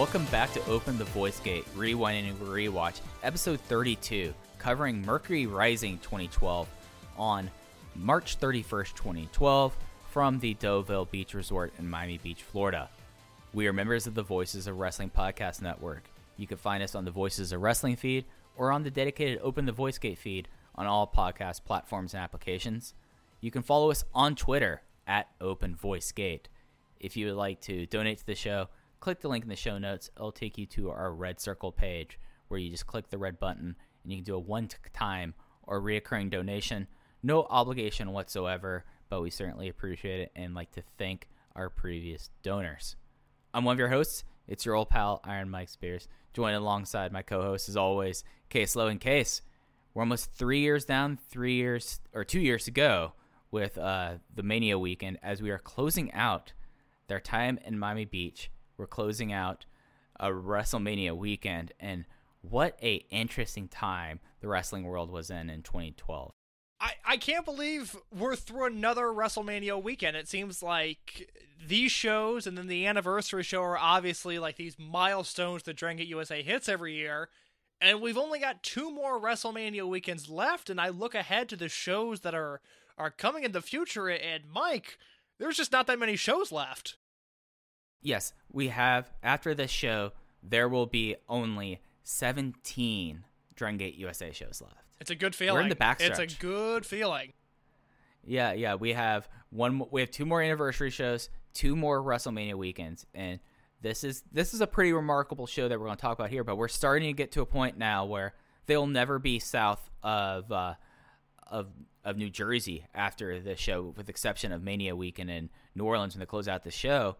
Welcome back to Open the Voice Gate, Rewind and Rewatch, episode 32, covering Mercury Rising 2012 on March 31st, 2012, from the Deauville Beach Resort in Miami Beach, Florida. We are members of the Voices of Wrestling Podcast Network. You can find us on the Voices of Wrestling feed or on the dedicated Open the Voice Gate feed on all podcast platforms and applications. You can follow us on Twitter at Open Voice Gate. If you would like to donate to the show, click the link in the show notes. It'll take you to our RedCircle page where you just click the red button and you can do a one time or reoccurring donation. No obligation whatsoever, but we certainly appreciate it and like to thank our previous donors. I'm one of your hosts. It's your old pal, Iron Mike Spears, joined alongside my co host, as always, Case Low and Case. We're almost three years down, three years or two years ago with uh, the Mania weekend as we are closing out their time in Miami Beach. We're closing out a WrestleMania weekend, and what a interesting time the wrestling world was in in 2012. I, I can't believe we're through another WrestleMania weekend. It seems like these shows and then the anniversary show are obviously like these milestones that Dragon Gate USA hits every year. And we've only got two more WrestleMania weekends left, and I look ahead to the shows that are are coming in the future. And Mike, there's just not that many shows left. Yes, we have after this show, there will be only 17 Dragon Gate USA shows left. It's a good feeling. We're in the backstretch. It's a good feeling. Yeah, yeah, we have one. We have two more anniversary shows, two more WrestleMania weekends, and this is this is a pretty remarkable show that we're going to talk about here. But we're starting to get to a point now where they'll never be south of uh, of of New Jersey after the show, with exception of Mania weekend in New Orleans when they close out the show.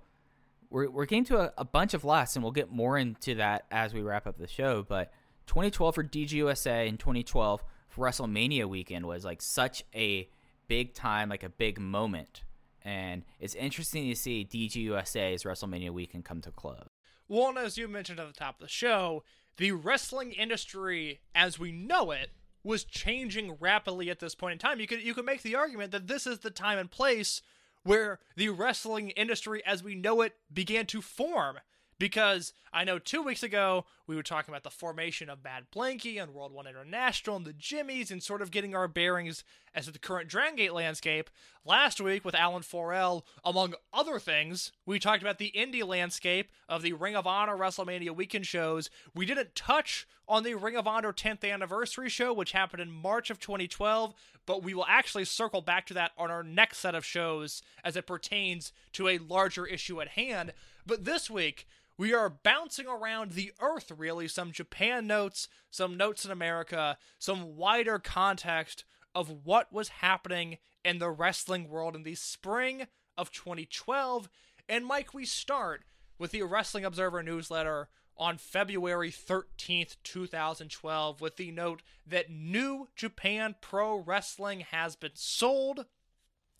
We're we're getting to a, a bunch of lasts, and we'll get more into that as we wrap up the show. But 2012 for DGUSA and 2012 for WrestleMania weekend was like such a big time, like a big moment. And it's interesting to see DGUSA's WrestleMania weekend come to a close. Well, and as you mentioned at the top of the show, the wrestling industry as we know it was changing rapidly at this point in time. You could you could make the argument that this is the time and place where the wrestling industry as we know it began to form. Because I know two weeks ago we were talking about the formation of Mad Blankey and World One International and the Jimmies and sort of getting our bearings as to the current Dragon Gate landscape. Last week with Alan Forel, among other things, we talked about the indie landscape of the Ring of Honor WrestleMania weekend shows. We didn't touch on the Ring of Honor 10th anniversary show, which happened in March of 2012, but we will actually circle back to that on our next set of shows as it pertains to a larger issue at hand. But this week, we are bouncing around the earth, really. Some Japan notes, some notes in America, some wider context of what was happening in the wrestling world in the spring of 2012. And Mike, we start with the Wrestling Observer newsletter on February 13th, 2012, with the note that New Japan Pro Wrestling has been sold.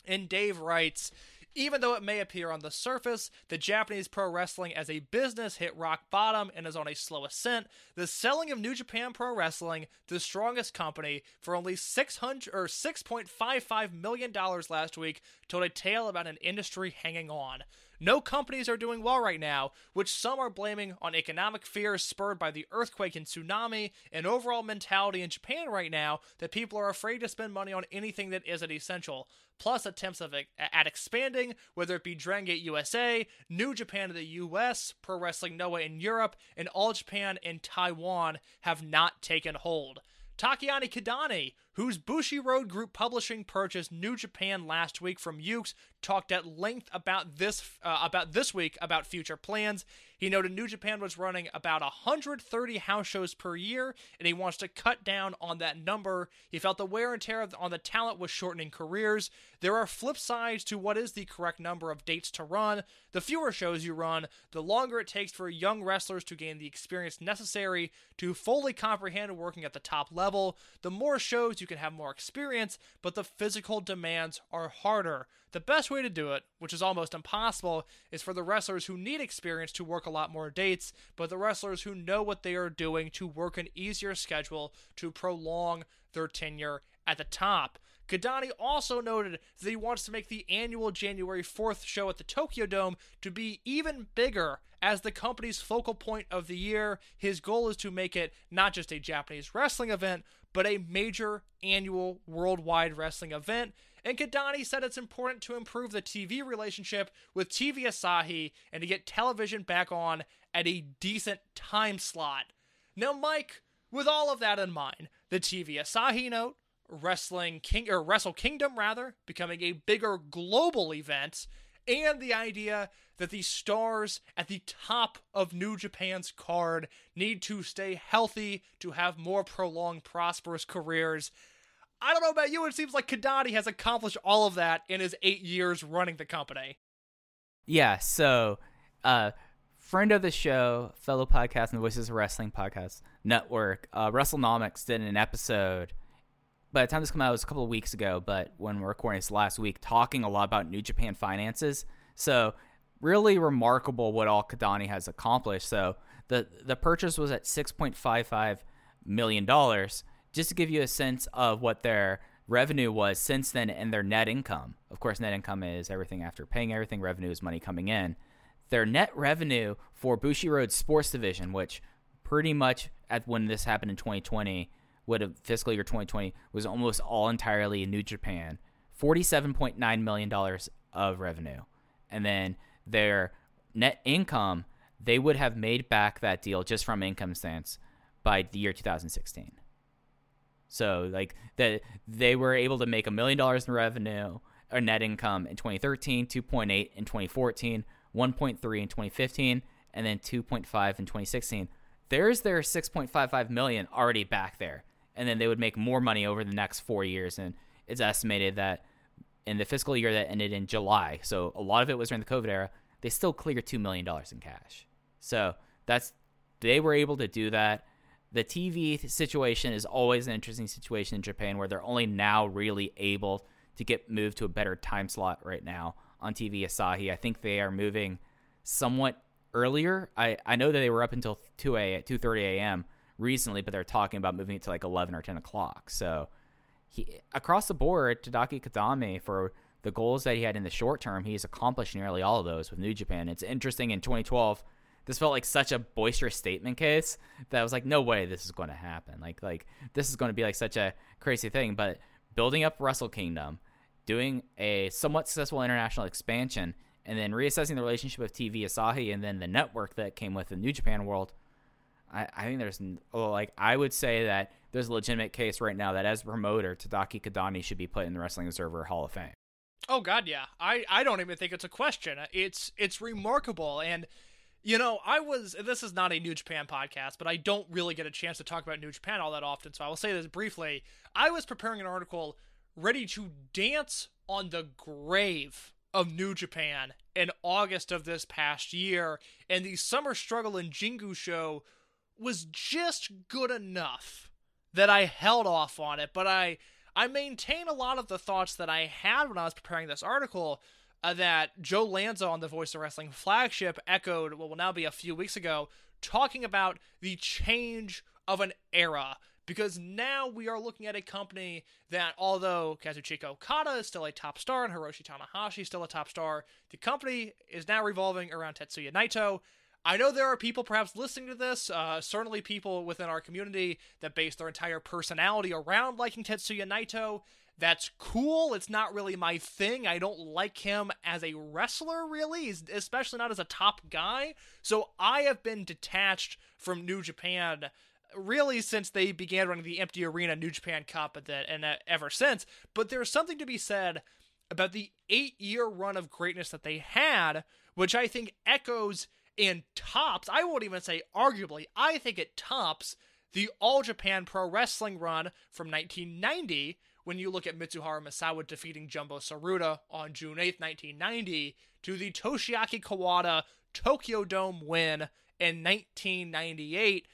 And Dave writes, even though it may appear on the surface that Japanese pro wrestling as a business hit rock bottom and is on a slow ascent, the selling of New Japan Pro Wrestling, the strongest company, for only 600 or 6.55 million dollars last week, told a tale about an industry hanging on. No companies are doing well right now, which some are blaming on economic fears spurred by the earthquake and tsunami, and overall mentality in Japan right now that people are afraid to spend money on anything that isn't essential. Plus attempts of uh, at expanding, whether it be Dragon Gate USA, New Japan in the US, Pro Wrestling Noah in Europe, and All Japan in Taiwan have not taken hold. Takaaki Kidani, whose Bushiroad Group Publishing purchased New Japan last week from Yuke's, talked at length about this uh, about this week about future plans. He noted New Japan was running about 130 house shows per year, and he wants to cut down on that number. He felt the wear and tear on the talent was shortening careers. There are flip sides to what is the correct number of dates to run. The fewer shows you run, the longer it takes for young wrestlers to gain the experience necessary to fully comprehend working at the top level. The more shows you can have more experience, but the physical demands are harder. The best way to do it, which is almost impossible, is for the wrestlers who need experience to work a lot more dates, but the wrestlers who know what they are doing to work an easier schedule to prolong their tenure at the top. Kidani also noted that he wants to make the annual January 4th show at the Tokyo Dome to be even bigger as the company's focal point of the year. His goal is to make it not just a Japanese wrestling event, but a major annual worldwide wrestling event. And Kidani said it's important to improve the TV relationship with TV Asahi and to get television back on at a decent time slot. Now, Mike, with all of that in mind, the TV Asahi note, Wrestling King or Wrestle Kingdom rather, becoming a bigger global event, and the idea that the stars at the top of New Japan's card need to stay healthy to have more prolonged, prosperous careers. I don't know about you, it seems like Kidani has accomplished all of that in his eight years running the company. Yeah, so uh friend of the show, fellow podcast and the Voices of Wrestling podcast network, uh WrestleNomics did an episode by the time this came out it was a couple of weeks ago, but when we're recording this last week, talking a lot about New Japan finances. So really remarkable what all Kidani has accomplished. So the the purchase was at six point five five million dollars. Just to give you a sense of what their revenue was since then and their net income. Of course, net income is everything after paying everything. Revenue is money coming in. Their net revenue for Bushiroad Sports Division, which pretty much at when this happened in 2020 would have fiscal year 2020 was almost all entirely in New Japan. $47.9 million of revenue. And then their net income, they would have made back that deal just from income stance by the year 2016. So like that they were able to make a million dollars in revenue or net income in 2013, 2.8 in 2014, 1.3 in 2015, and then 2.5 in 2016. There's their 6.55 million already back there and then they would make more money over the next four years. And it's estimated that in the fiscal year that ended in July, so a lot of it was during the COVID era, they still cleared two million dollars in cash. So that's they were able to do that. The TV situation is always an interesting situation in Japan where they're only now really able to get moved to a better time slot right now on TV Asahi. I think they are moving somewhat earlier. I, I know that they were up until 2 a 2:30 a.m recently, but they're talking about moving it to like 11 or 10 o'clock. So he across the board, Takaaki Kidani for the goals that he had in the short term, he's accomplished nearly all of those with New Japan. It's interesting in 2012 this felt like such a boisterous statement case that I was like, no way this is going to happen. Like, like this is going to be like such a crazy thing. But building up Wrestle Kingdom, doing a somewhat successful international expansion, and then reassessing the relationship with TV Asahi and then the network that came with the New Japan World. I, I think there's oh, like I would say that there's a legitimate case right now that as promoter, Takaaki Kidani should be put in the Wrestling Observer Hall of Fame. Oh God, yeah. I I don't even think it's a question. It's it's remarkable and you know, I was this is not a New Japan podcast, but I don't really get a chance to talk about New Japan all that often, so I will say this briefly. I was preparing an article ready to dance on the grave of New Japan in August of this past year, and the Summer Struggle in Jingu show was just good enough that I held off on it, but I I maintain a lot of the thoughts that I had when I was preparing this article uh, that Joe Lanza on the Voice of Wrestling flagship echoed what will now be a few weeks ago, talking about the change of an era. Because now we are looking at a company that, although Kazuchika Okada is still a top star and Hiroshi Tanahashi is still a top star, the company is now revolving around Tetsuya Naito. I know there are people perhaps listening to this, uh, certainly people within our community that base their entire personality around liking Tetsuya Naito. That's cool. It's not really my thing. I don't like him as a wrestler, really, especially not as a top guy. So I have been detached from New Japan really since they began running the empty arena New Japan Cup and, that, and ever since. But there's something to be said about the eight year run of greatness that they had, which I think echoes and tops, I won't even say arguably, I think it tops the All Japan Pro Wrestling run from 1990 when you look at Mitsuharu Misawa defeating Jumbo Tsuruta on June 8th, 1990, to the Toshiaki Kawada Tokyo Dome win in 1998.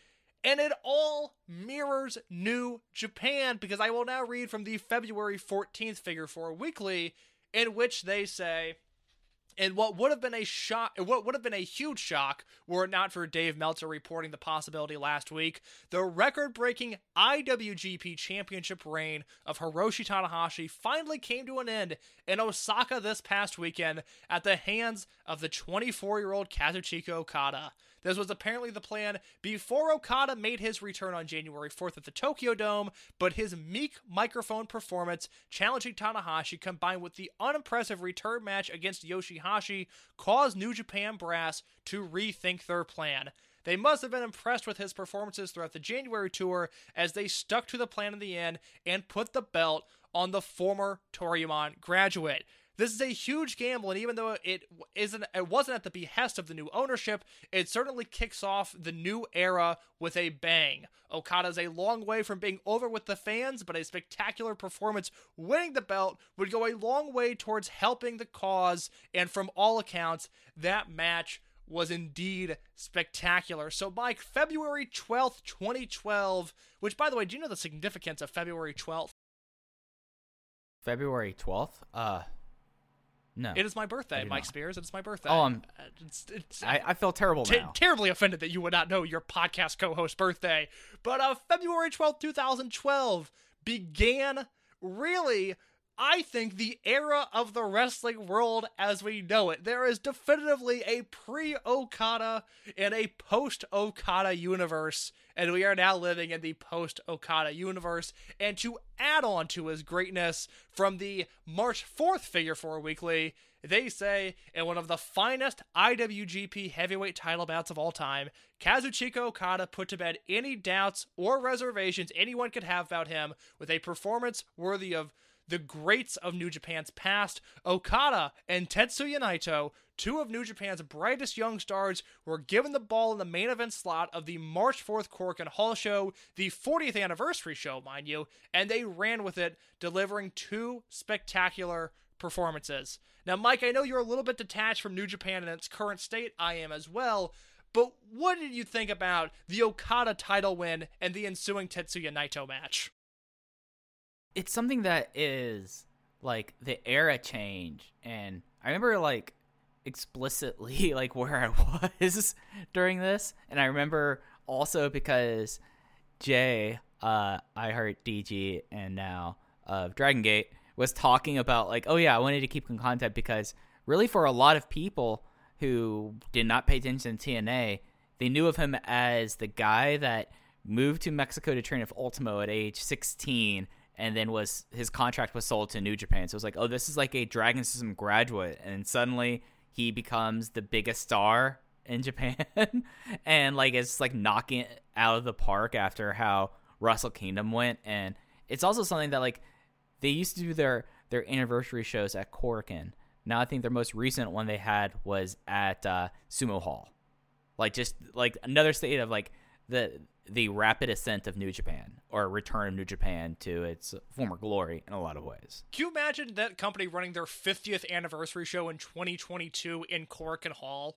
And it all mirrors New Japan because I will now read from the February 14th Figure 4 Weekly, in which they say and what would have been a shock, what would have been a huge shock, were it not for Dave Meltzer reporting the possibility last week, the record-breaking IWGP Championship reign of Hiroshi Tanahashi finally came to an end in Osaka this past weekend at the hands of the 24-year-old Kazuchika Okada. This was apparently the plan before Okada made his return on January 4th at the Tokyo Dome, but his meek microphone performance challenging Tanahashi combined with the unimpressive return match against Yoshihashi caused New Japan Brass to rethink their plan. They must have been impressed with his performances throughout the January tour as they stuck to the plan in the end and put the belt on the former Toryumon graduate. This is a huge gamble, and even though it isn't, it wasn't at the behest of the new ownership, it certainly kicks off the new era with a bang. Okada's a long way from being over with the fans, but a spectacular performance winning the belt would go a long way towards helping the cause, and from all accounts, that match was indeed spectacular. So, Mike, February 12th, 2012, which, by the way, do you know the significance of February 12th? February 12th? Uh, no. It is my birthday, Mike not. Spears. It is my birthday. Oh, I'm- it's, it's, I, I feel terrible t- now. terribly offended that you would not know your podcast co-host birthday. But uh, February twelfth, two thousand twelve, began really. I think the era of the wrestling world as we know it. There is definitively a pre Okada and a post Okada universe, and we are now living in the post Okada universe. And to add on to his greatness, from the March 4th Figure 4 Weekly, they say, in one of the finest IWGP heavyweight title bouts of all time, Kazuchika Okada put to bed any doubts or reservations anyone could have about him with a performance worthy of the greats of New Japan's past, Okada and Tetsuya Naito, two of New Japan's brightest young stars, were given the ball in the main event slot of the March 4th Korakuen Hall show, the 40th anniversary show, mind you, and they ran with it, delivering two spectacular performances. Now, Mike, I know you're a little bit detached from New Japan in its current state. I am as well. But what did you think about the Okada title win and the ensuing Tetsuya Naito match? It's something that is like the era change and i remember like explicitly like where i was during this and i remember also because Jay, uh, I heard DG and now of Dragon Gate was talking about like, oh yeah, I wanted to keep in contact because really for a lot of people who did not pay attention to TNA, they knew of him as the guy that moved to Mexico to train with Ultimo at age 16 and then was his contract was sold to New Japan. So it was like, oh, this is like a Dragon System graduate, and suddenly he becomes the biggest star in Japan, and like it's like knocking it out of the park after how Wrestle Kingdom went, and it's also something that like they used to do their their anniversary shows at Korakuen. Now I think their most recent one they had was at uh, Sumo Hall, like just like another state of like the the rapid ascent of New Japan or return of New Japan to its former glory in a lot of ways. Can you imagine that company running their 50th anniversary show in 2022 in Korakuen Hall?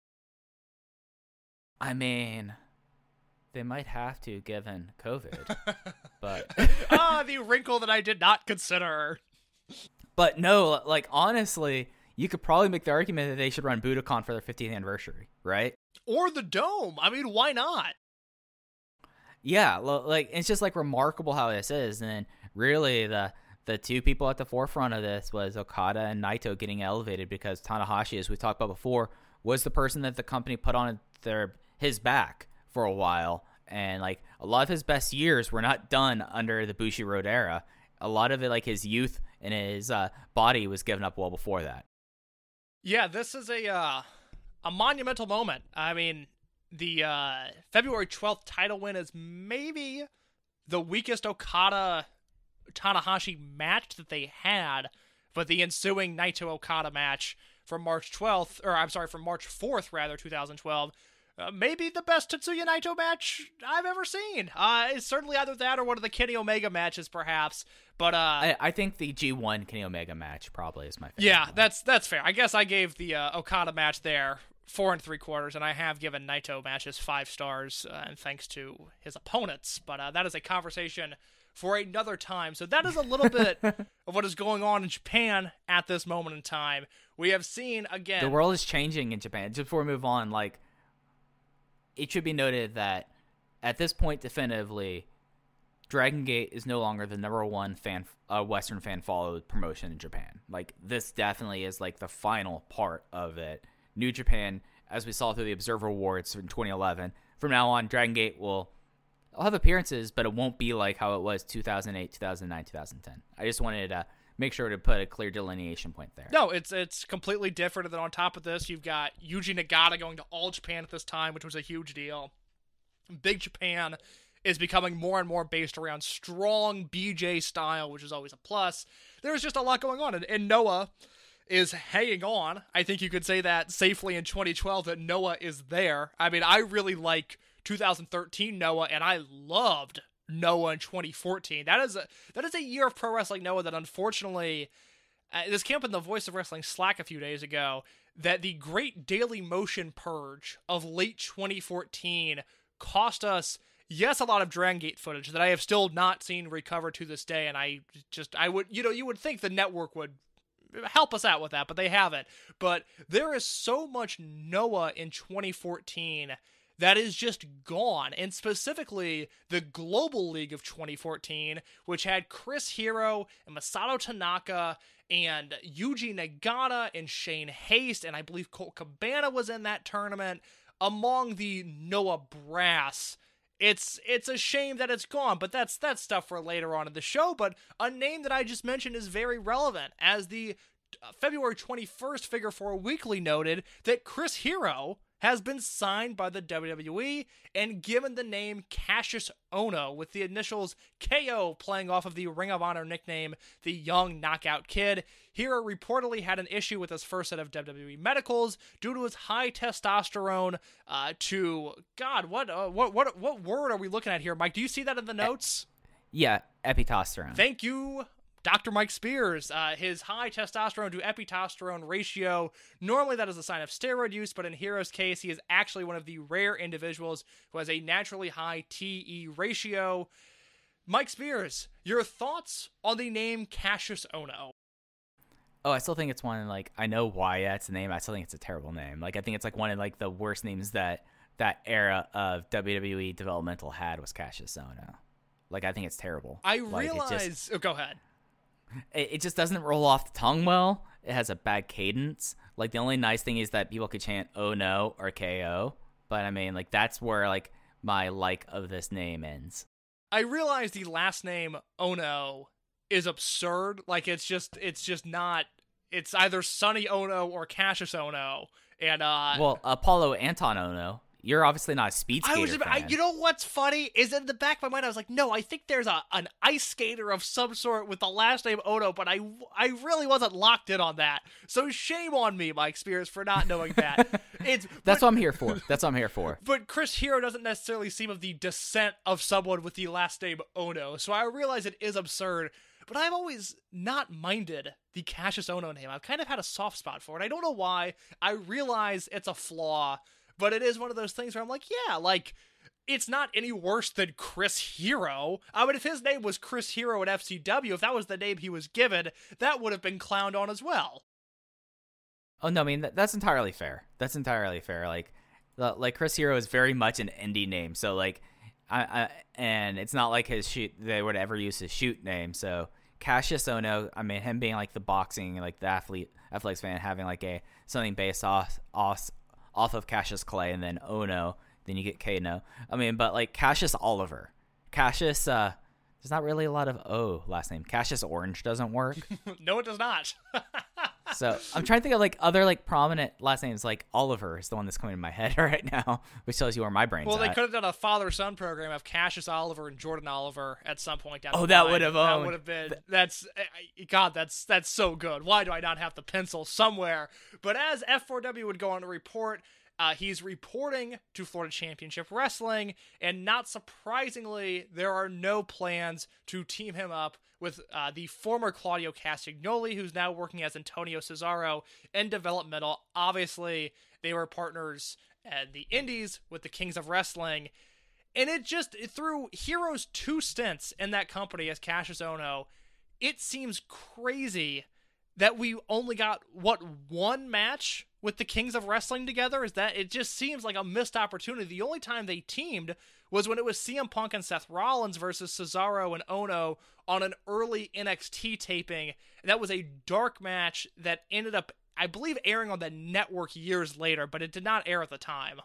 I mean, they might have to given COVID, but ah, the wrinkle that I did not consider. but no, like honestly, you could probably make the argument that they should run Budokan for their 50th anniversary, right? Or the dome. I mean, why not? Yeah, like it's just like remarkable how this is, and really the the two people at the forefront of this was Okada and Naito getting elevated because Tanahashi, as we talked about before, was the person that the company put on their his back for a while, and like a lot of his best years were not done under the Bushiroad era. A lot of it, like his youth and his uh, body, was given up well before that. Yeah, this is a uh, a monumental moment. I mean, the uh, February 12th title win is maybe the weakest Okada Tanahashi match that they had, but the ensuing Naito Okada match from March 12th, or I'm sorry, from March 4th, rather, 2012, uh, maybe the best Tetsuya Naito match I've ever seen. Uh, it's certainly either that or one of the Kenny Omega matches, perhaps. But uh, I, I think the G1 Kenny Omega match probably is my favorite. yeah, one. that's that's fair. I guess I gave the uh, Okada match there four and three quarters, and I have given Naito matches five stars, uh, and thanks to his opponents. But uh, that is a conversation for another time. So that is a little bit of what is going on in Japan at this moment in time. We have seen again. the world is changing in Japan. Just before we move on, like it should be noted that at this point, definitively, Dragon Gate is no longer the number one fan, uh, Western fan followed promotion in Japan. Like this definitely is like the final part of it. New Japan, as we saw through the Observer Awards in 2011, from now on, Dragon Gate will. I'll have appearances, but it won't be like how it was 2008, 2009, 2010. I just wanted to make sure to put a clear delineation point there. No, it's it's completely different. And then on top of this, you've got Yuji Nagata going to All Japan at this time, which was a huge deal. Big Japan is becoming more and more based around strong BJ style, which is always a plus. There's just a lot going on, and, and Noah is hanging on. I think you could say that safely in 2012 that Noah is there. I mean, I really like 2013 Noah, and I loved Noah in 2014. That is a that is a year of pro wrestling Noah that unfortunately uh, this came up in the Voice of Wrestling Slack a few days ago that the great Daily Motion purge of late 2014 cost us yes a lot of Dragon Gate footage that I have still not seen recover to this day and I just I would you know you would think the network would help us out with that but they haven't but there is so much Noah in 2014 that is just gone. And specifically, the Global League of 2014, which had Chris Hero and Masato Tanaka and Yuji Nagata and Shane Haste, and I believe Colt Cabana was in that tournament among the Noah Brass. It's it's a shame that it's gone, but that's that's stuff for later on in the show. But a name that I just mentioned is very relevant, as the uh, February 21st Figure 4 Weekly noted that Chris Hero has been signed by the WWE and given the name Cassius Ono, with the initials KO playing off of the Ring of Honor nickname, the Young Knockout Kid. Hero reportedly had an issue with his first set of WWE medicals due to his high testosterone. Uh, to God, what, uh, what, what, what word are we looking at here, Mike? Do you see that in the notes? Yeah, epitestosterone. Thank you, Dr. Mike Spears. Uh, his high testosterone to epitestosterone ratio. Normally, that is a sign of steroid use, but in Hero's case, he is actually one of the rare individuals who has a naturally high TE ratio. Mike Spears, your thoughts on the name Cassius Ono? Oh, I still think it's one like I know why that's the name. I still think it's a terrible name. Like I think it's like one of like the worst names that that era of WWE developmental had was Cassius Ono. Like I think it's terrible. I Like, realize. just- oh, go ahead. It, it just doesn't roll off the tongue well. It has a bad cadence. Like the only nice thing is that people could chant "Oh no" or "KO," but I mean, like that's where like my like of this name ends. I realize the last name Ono is absurd. Like it's just it's just not it's either Sonny Onoo or Cassius Ono. And uh well, Apolo Anton Ohno, you're obviously not a speed skater I was I, you know what's funny is in the back of my mind I was like, no, I think there's a an ice skater of some sort with the last name Ono, but I I really wasn't locked in on that. So shame on me, Mike Spears, for not knowing that. it's that's but- what I'm here for. That's what I'm here for. but Chris Hero doesn't necessarily seem of the descent of someone with the last name Ono, so I realize it is absurd. But I've always not minded the Cassius Ono name. I've kind of had a soft spot for it. I don't know why. I realize it's a flaw, but it is one of those things where I'm like, yeah, like it's not any worse than Chris Hero. I mean, if his name was Chris Hero at FCW, if that was the name he was given, that would have been clowned on as well. Oh no, I mean that, that's entirely fair. That's entirely fair. Like, like Chris Hero is very much an indie name, so like, I, I and it's not like his shoot they would ever use his shoot name. So Cassius Ono, I mean him being like the boxing, like the athlete, athletics fan, having like a something based off off off of Cassius Clay, and then Ono, then you get Kano. I mean, but like Cassius Oliver, Cassius. uh There's not really a lot of O last name. Cassius Orange doesn't work. no, it does not. So I'm trying to think of like other like prominent last names. Like Oliver is the one that's coming to my head right now, which tells you where my brain's Well, they at. could have done a father-son program of Cassius Oliver and Jordan Oliver at some point down. Oh, the that line. would have That would have been. That's eh, eh, God. That's that's so good. Why do I not have the pencil somewhere? But as F4W would go on to report. Uh, he's reporting to Florida Championship Wrestling, and not surprisingly, there are no plans to team him up with uh, the former Claudio Castagnoli, who's now working as Antonio Cesaro in developmental. Obviously, they were partners at the Indies with the Kings of Wrestling, and it just through Hero's two stints in that company as Cassius Ono, it seems crazy that we only got what one match with the Kings of Wrestling together. Is that it? Just seems like a missed opportunity. The only time they teamed was when it was CM Punk and Seth Rollins versus Cesaro and Ono on an early NXT taping. That was a dark match that ended up, I believe, airing on the network years later, but it did not air at the time.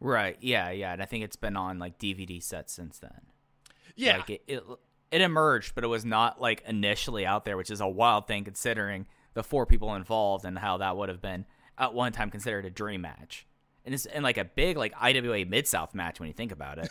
right? Yeah, yeah. And I think it's been on like DVD sets since then. Yeah, Like it, it, it emerged, but it was not like initially out there, which is a wild thing considering the four people involved and how that would have been at one time considered a dream match. And it's and like a big like IWA Mid South match when you think about it.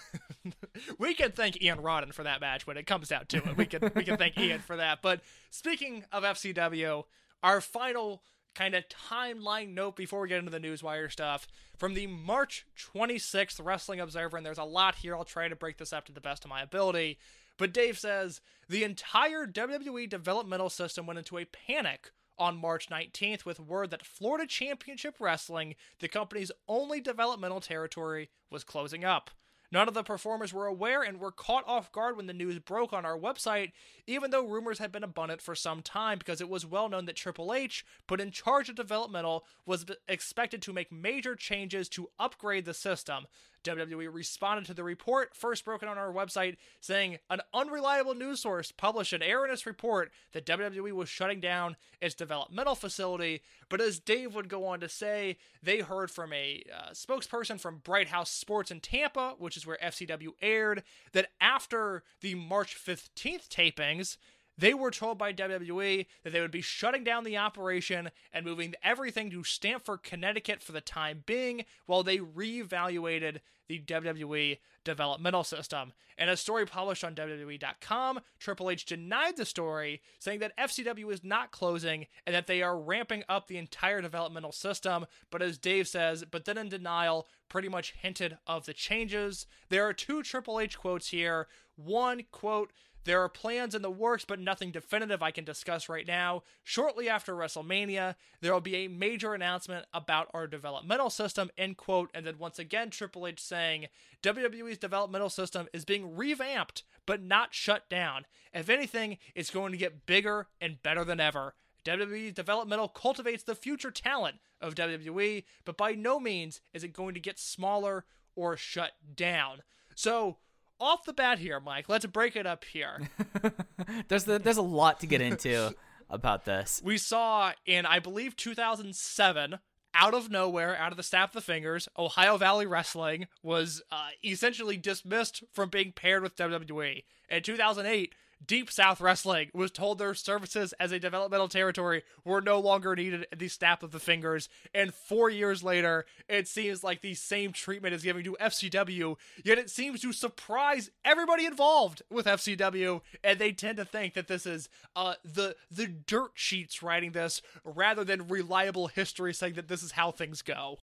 we can thank Ian Rotten for that match when it comes down to it. We can we can thank Ian for that. But speaking of FCW, our final kind of timeline note before we get into the newswire stuff from the March 26th Wrestling Observer, and there's a lot here. I'll try to break this up to the best of my ability. But Dave says the entire WWE developmental system went into a panic on March 19th with word that Florida Championship Wrestling, the company's only developmental territory, was closing up. None of the performers were aware and were caught off guard when the news broke on our website, even though rumors had been abundant for some time because it was well known that Triple H, put in charge of developmental, was expected to make major changes to upgrade the system. WWE responded to the report, first broken on our website, saying an unreliable news source published an erroneous report that WWE was shutting down its developmental facility. But as Dave would go on to say, they heard from a uh, spokesperson from Bright House Sports in Tampa, which is where FCW aired, that after the March 15th tapings, they were told by WWE that they would be shutting down the operation and moving everything to Stamford, Connecticut for the time being while they reevaluated the WWE developmental system. In a story published on WWE.com, Triple H denied the story, saying that FCW is not closing and that they are ramping up the entire developmental system. But as Dave says, but then in denial, pretty much hinted of the changes. There are two Triple H quotes here. One quote, there are plans in the works, but nothing definitive I can discuss right now. Shortly after WrestleMania, there will be a major announcement about our developmental system, end quote. And then once again, Triple H saying WWE's developmental system is being revamped, but not shut down. If anything, it's going to get bigger and better than ever. WWE's developmental cultivates the future talent of WWE, but by no means is it going to get smaller or shut down. So, off the bat here, Mike, let's break it up here. there's the, there's a lot to get into about this. we saw in I believe 2007 out of nowhere, out of the snap of the fingers, Ohio Valley Wrestling was uh, essentially dismissed from being paired with WWE. In 2008, Deep South Wrestling was told their services as a developmental territory were no longer needed at the snap of the fingers. And four years later, it seems like the same treatment is given to FCW, yet it seems to surprise everybody involved with FCW, and they tend to think that this is uh, the the dirt sheets writing this rather than reliable history saying that this is how things go.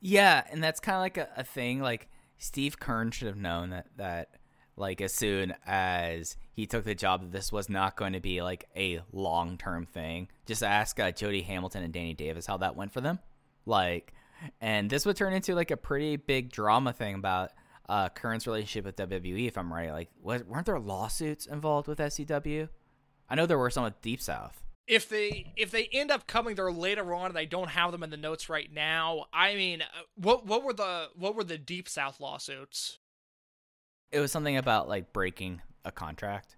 Yeah, and that's kind of like a, a thing. Like Steve Keirn should have known that that like as soon as he took the job this was not going to be like a long term thing. Just ask uh, Jody Hamilton and Danny Davis how that went for them. Like, and this would turn into like a pretty big drama thing about uh, Keirn's relationship with WWE. If I'm right, like, was, weren't there lawsuits involved with SCW? I know there were some with Deep South. if they if they end up coming there later on and I don't have them in the notes right now, I mean, uh, what what were the what were the Deep South lawsuits? It was something about like breaking a contract.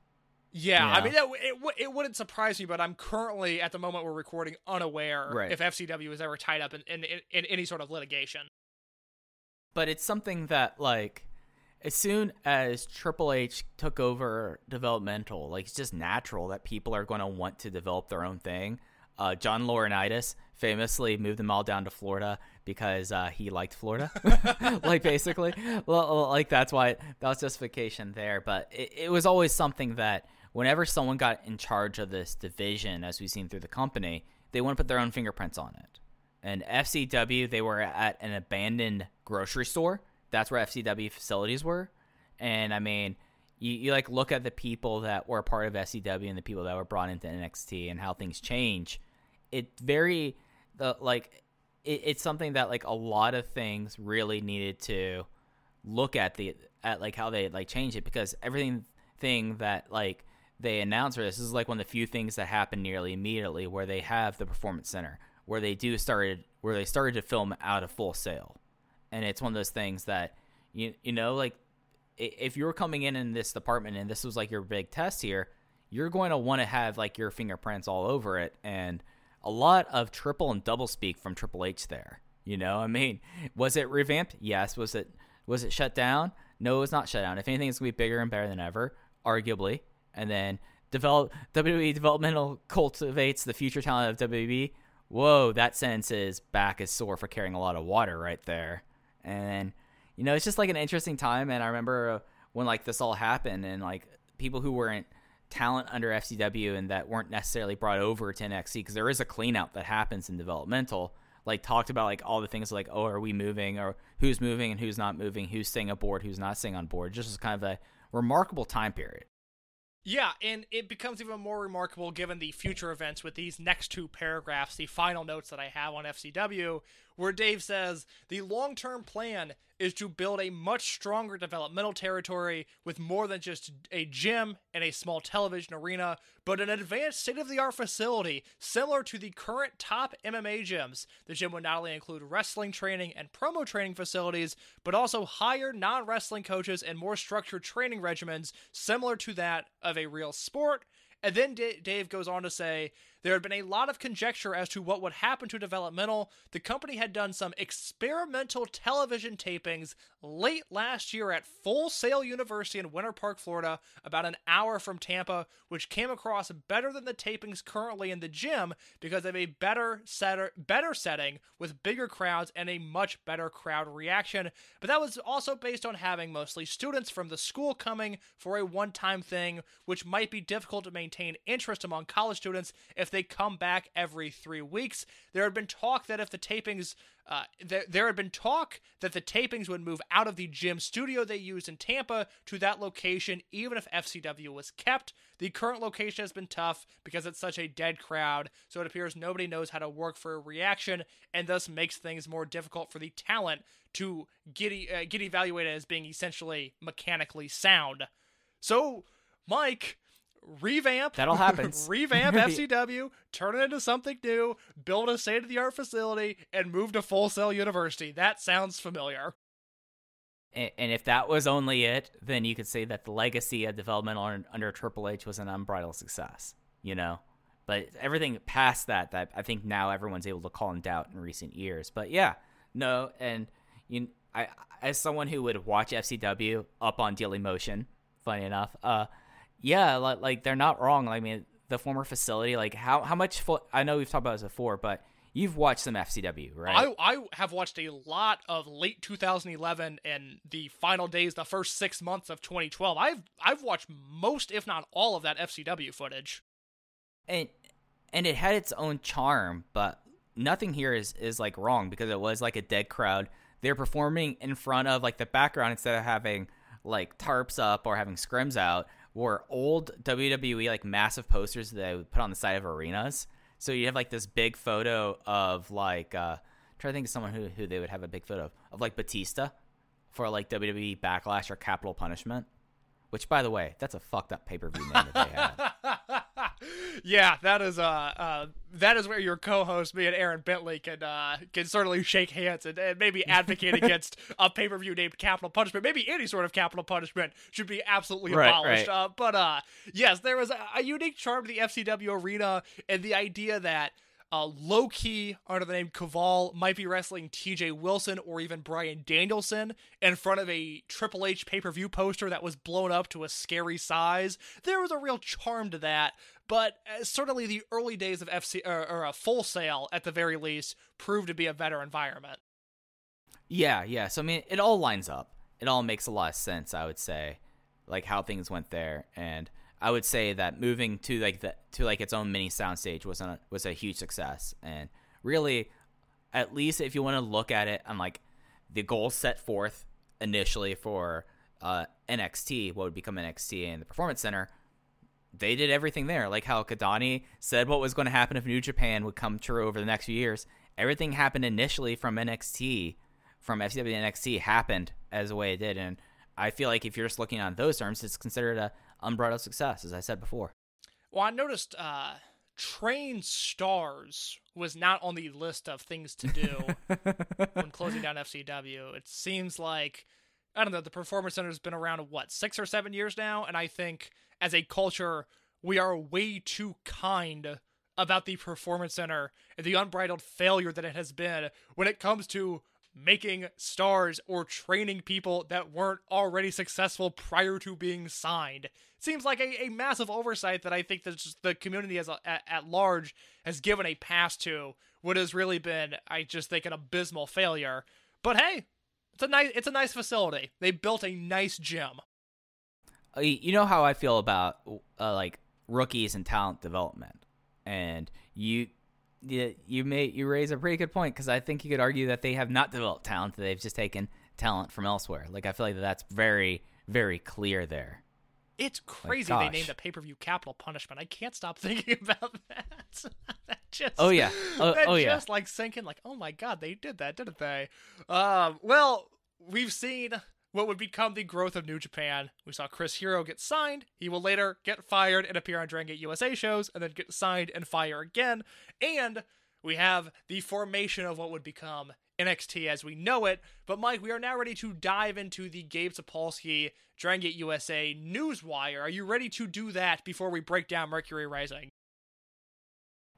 Yeah, I mean, it, it, it wouldn't surprise me, but I'm currently at the moment we're recording unaware Right. if FCW is ever tied up in, in, in, in any sort of litigation. but it's something that like as soon as Triple H took over developmental, like it's just natural that people are going to want to develop their own thing. Uh, John Laurinaitis famously moved them all down to Florida because uh, he liked Florida, like basically, like that's why that was justification there. But it, it was always something that whenever someone got in charge of this division, as we've seen through the company, they want to put their own fingerprints on it and FCW they were at an abandoned grocery store. That's where FCW facilities were, and I mean, you, you like look at the people that were part of FCW and the people that were brought into NXT and how things change. It very the like it, it's something that like a lot of things really needed to look at the at like how they like change it because everything thing that like they announced for this, this is like one of the few things that happen nearly immediately where they have the performance center where they do started where they started to film out of Full Sail and it's one of those things that you you know like if you're coming in in this department and this was like your big test here you're going to want to have like your fingerprints all over it and a lot of triple and double speak from Triple H there you know I mean was it revamped? Yes. Was it was it shut down? No it was not shut down. If anything it's to be bigger and better than ever arguably. And then develop WWE developmental cultivates the future talent of WWE whoa, that sentence is back is sore for carrying a lot of water right there. And you know, it's just like an interesting time. And I remember when like this all happened, and like people who weren't talent under FCW and that weren't necessarily brought over to NXT because there is a clean out that happens in developmental. Like talked about like all the things like oh are we moving or who's moving and who's not moving, who's staying aboard, who's not staying on board. Just as kind of a remarkable time period. Yeah, and it becomes even more remarkable given the future events with these next two paragraphs, the final notes that I have on FCW, where Dave says the long term plan is to build a much stronger developmental territory with more than just a gym and a small television arena, but an advanced state of the art facility similar to the current top MMA gyms. The gym would not only include wrestling training and promo training facilities, but also hire non wrestling coaches and more structured training regimens similar to that of a real sport. And then D- Dave goes on to say there had been a lot of conjecture as to what would happen to developmental. The company had done some experimental television tapings late last year at Full Sail University in Winter Park, Florida, about an hour from Tampa, which came across better than the tapings currently in the gym because of a better setter, better setting with bigger crowds and a much better crowd reaction. But that was also based on having mostly students from the school coming for a one-time thing, which might be difficult to maintain interest among college students if they come back every three weeks. There had been talk that if the tapings uh, there, there had been talk that the tapings would move out of the gym studio they used in Tampa to that location, even if FCW was kept. The current location has been tough because it's such a dead crowd, so it appears nobody knows how to work for a reaction, and thus makes things more difficult for the talent to get e- uh, get evaluated as being essentially mechanically sound. So, Mike, revamp That all happens. revamp FCW, turn it into something new, build a state of the art facility, and move to Full Sail University. That sounds familiar. A- And if that was only it, then you could say that the legacy of development on, under Triple H was an unbridled success, you know? But everything past that, that I think now everyone's able to call in doubt in recent years. But yeah, no, and you, I, as someone who would watch FCW up on Daily Motion, funny enough, uh, yeah, like, like they're not wrong. I mean, the former facility, like how how much? Fo- I know we've talked about this before, but you've watched some FCW, right? I, I have watched a lot of late 2011 and the final days, the first six months of 2012. I've I've watched most, if not all, of that FCW footage. and and it had its own charm, but nothing here is is like wrong because it was like a dead crowd. They're performing in front of like the background instead of having like tarps up or having scrims out were old WWE like massive posters that they would put on the side of arenas. So you have like this big photo of like uh try to think of someone who who they would have a big photo of of like Batista for like WWE Backlash or Capital Punishment. Which by the way, that's a fucked up pay per view name that they had. yeah, that is uh, uh that is where your co-host me and Aaron Bentley can uh can certainly shake hands and, and maybe advocate against a pay-per-view named Capital Punishment. Maybe any sort of capital punishment should be absolutely Right, abolished. right. Uh, but uh yes, there was a, a unique charm to the FCW arena and the idea that uh, Low Ki under the name Kaval might be wrestling TJ Wilson or even Bryan Danielson in front of a Triple H pay per view poster that was blown up to a scary size. There was a real charm to that, but uh, certainly the early days of FC or, or a Full Sail at the very least proved to be a better environment. Yeah, yeah. So I mean, it all lines up. It all makes a lot of sense. I would say, like how things went there, and I would say that moving to like the to like its own mini soundstage was a was a huge success. And really, at least if you want to look at it on like the goals set forth initially for uh, NXT, what would become NXT and the Performance Center, they did everything there. Like how Kidani said what was going to happen if New Japan would come true over the next few years. Everything happened initially from NXT, from FCW to NXT happened as the way it did. And I feel like if you're just looking on those terms, it's considered a unbridled success, as I said before. Well, I noticed uh, Train Stars was not on the list of things to do when closing down FCW. It seems like, I don't know, the Performance Center has been around, what, six or seven years now? And I think as a culture, we are way too kind about the Performance Center and the unbridled failure that it has been when it comes to making stars or training people that weren't already successful prior to being signed. Seems like a, a massive oversight that I think that the community as a, uh, at, at large has given a pass to what has really been, I just think, an abysmal failure. But hey, it's a nice it's a nice facility. They built a nice gym. Uh, You know how I feel about uh, like rookies and talent development, and you. You, you may you raise a pretty good point because I think you could argue that they have not developed talent; they've just taken talent from elsewhere. Like I feel like that's very very clear there. It's crazy they named a pay per view capital punishment. I can't stop thinking about that. that just Oh, yeah. Oh- that oh, yeah. just like sinking like, oh my god, they did that, didn't they? Um, well, we've seen what would become the growth of New Japan. We saw Chris Hero get signed. He will later get fired and appear on Dragon Gate USA shows, and then get signed and fire again. And we have the formation of what would become NXT as we know it. But Mike, we are now ready to dive into the Gabe Sapolsky Dragon Gate USA Newswire. Are you ready to do that before we break down Mercury Rising?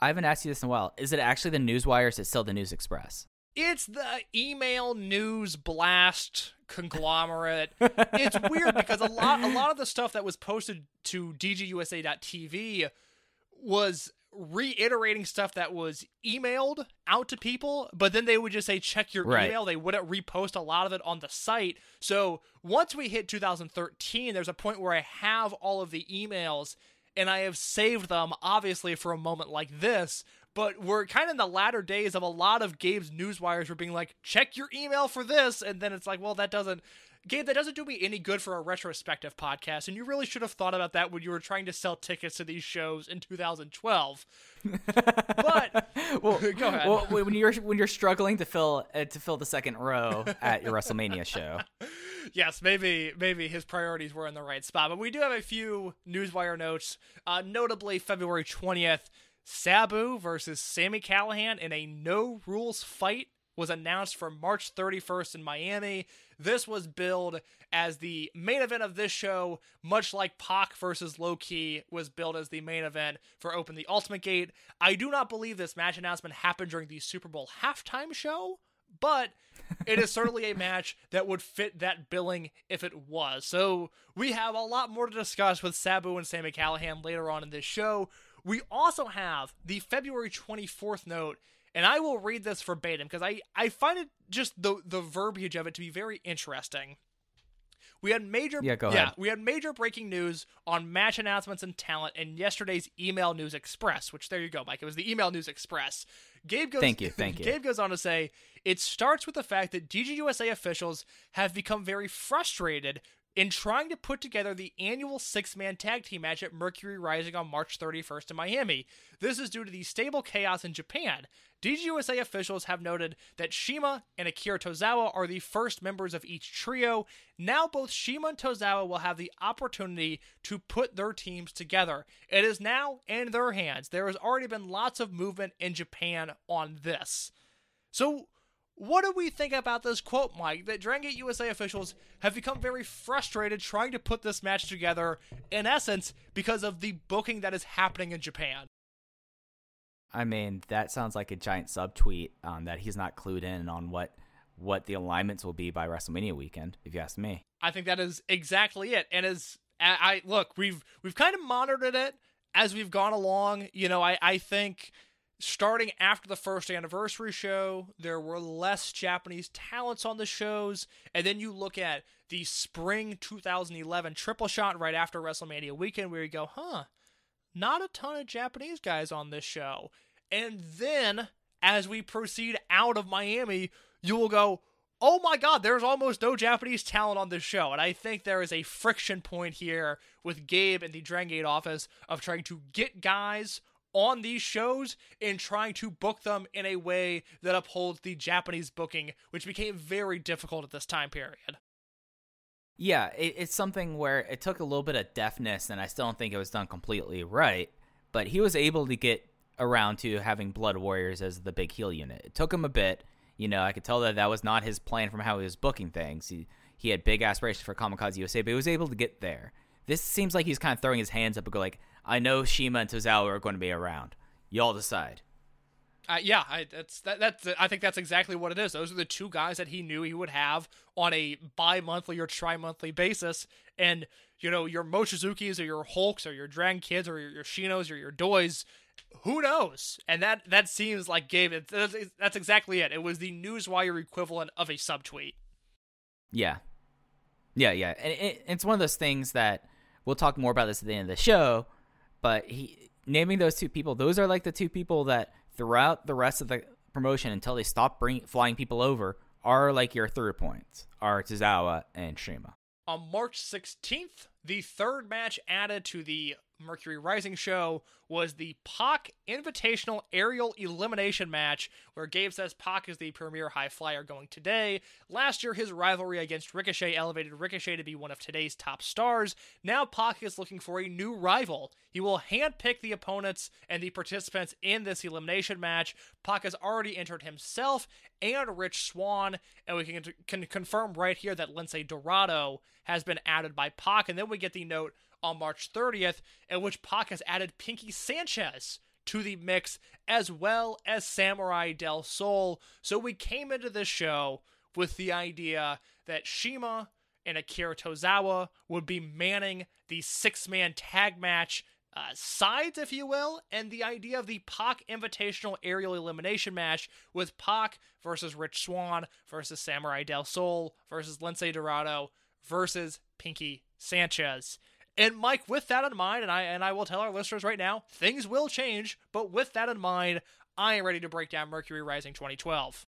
I haven't asked you this in a while. Is it actually the Newswire? Or is it still the News Express? It's the email news blast conglomerate. it's weird because a lot a lot of the stuff that was posted to dgusa.tv was reiterating stuff that was emailed out to people, but then they would just say check your Right. email. They wouldn't repost a lot of it on the site. So once we hit 2013, there's a point where I have all of the emails and I have saved them, obviously, for a moment like this. But we're kind of in the latter days of a lot of Gabe's newswires for being like, check your email for this. And then it's like, well, that doesn't. Gabe, that doesn't do me any good for a retrospective podcast, and you really should have thought about that when you were trying to sell tickets to these shows in 2012. but Well, Go ahead. well, when you're when you're struggling to fill uh, to fill the second row at your WrestleMania show, yes, maybe maybe his priorities were in the right spot. But we do have a few newswire notes, uh, notably February 20th, Sabu versus Sammy Callahan in a no rules fight was announced for March 31st in Miami. This was billed as the main event of this show, much like Pac versus Low Ki was billed as the main event for Open the Ultimate Gate. I do not believe this match announcement happened during the Super Bowl halftime show, but it is certainly a match that would fit that billing if it was. So we have a lot more to discuss with Sabu and Sammy Callahan later on in this show. We also have the February 24th note, and I will read this verbatim because I, I find it just the the verbiage of it to be very interesting. We had major Yeah, go yeah, ahead. we had major breaking news on match announcements and talent in yesterday's Email News Express, which there you go, Mike. It was the Email News Express. Gabe goes Thank you, thank you. Gabe goes on to say, it starts with the fact that DGUSA officials have become very frustrated in trying to put together the annual six man tag team match at Mercury Rising on March 31st in Miami. This is due to the stable chaos in Japan. DGUSA officials have noted that Shima and Akira Tozawa are the first members of each trio. Now, both Shima and Tozawa will have the opportunity to put their teams together. It is now in their hands. There has already been lots of movement in Japan on this. So, what do we think about this quote, Mike? That Dragon Gate USA officials have become very frustrated trying to put this match together, in essence, because of the booking that is happening in Japan. I mean, that sounds like a giant subtweet um, that he's not clued in on what what the alignments will be by WrestleMania weekend, if you ask me. I think that is exactly it. And as I, I look, we've we've kind of monitored it as we've gone along. You know, I I think starting after the first anniversary show, there were less Japanese talents on the shows, and then you look at the spring 2011 triple shot right after WrestleMania weekend, where you go, huh, not a ton of Japanese guys on this show. And then as we proceed out of Miami, you will go, oh my god, there's almost no Japanese talent on this show. And I think there is a friction point here with Gabe and the Dragon Gate office of trying to get guys on these shows and trying to book them in a way that upholds the Japanese booking, which became very difficult at this time period. Yeah, it, it's something where it took a little bit of deftness, and I still don't think it was done completely right. But he was able to get around to having Blood Warriors as the big heel unit. It took him a bit. You know, I could tell that that was not his plan from how he was booking things. He he had big aspirations for Kamikaze USA, but he was able to get there. This seems like he's kind of throwing his hands up and go like, "I know Shima and Tozawa are going to be around. Y'all decide." Uh, yeah, I, that's that, that's I think that's exactly what it is. Those are the two guys that he knew he would have on a bi-monthly or tri-monthly basis, and you know your Mochizuki's or your Hulks or your Dragon Kids or your, your Shingos or your Dois, who knows? And that that seems like Gabe. It, that's, that's exactly it. It was the newswire equivalent of a subtweet. Yeah. Yeah, yeah. And it, it's one of those things that we'll talk more about this at the end of the show, but he naming those two people, those are like the two people that throughout the rest of the promotion until they stop bring, flying people over are like your through points, are Tozawa and Shima. On March 16th, the third match added to the Mercury Rising show was the Pac Invitational Aerial Elimination match, where Gabe says Pac is the premier high flyer going today. Last year, his rivalry against Ricochet elevated Ricochet to be one of today's top stars. Now, Pac is looking for a new rival. He will handpick the opponents and the participants in this elimination match. Pac has already entered himself and Rich Swann, and we can, can confirm right here that Lince Dorado has been added by Pac. And then we get the note on March 30th, in which Pac has added Pinky Sanchez to the mix, as well as Samurai Del Sol. So we came into this show with the idea that Shima and Akira Tozawa would be manning the six man tag match. Uh, sides, if you will, and the idea of the Pac Invitational Aerial Elimination match with Pac versus Rich Swann versus Samurai Del Sol versus Lince Dorado versus Pinky Sanchez. And Mike, with that in mind, and I and I will tell our listeners right now, things will change. But with that in mind, I am ready to break down Mercury Rising 2012.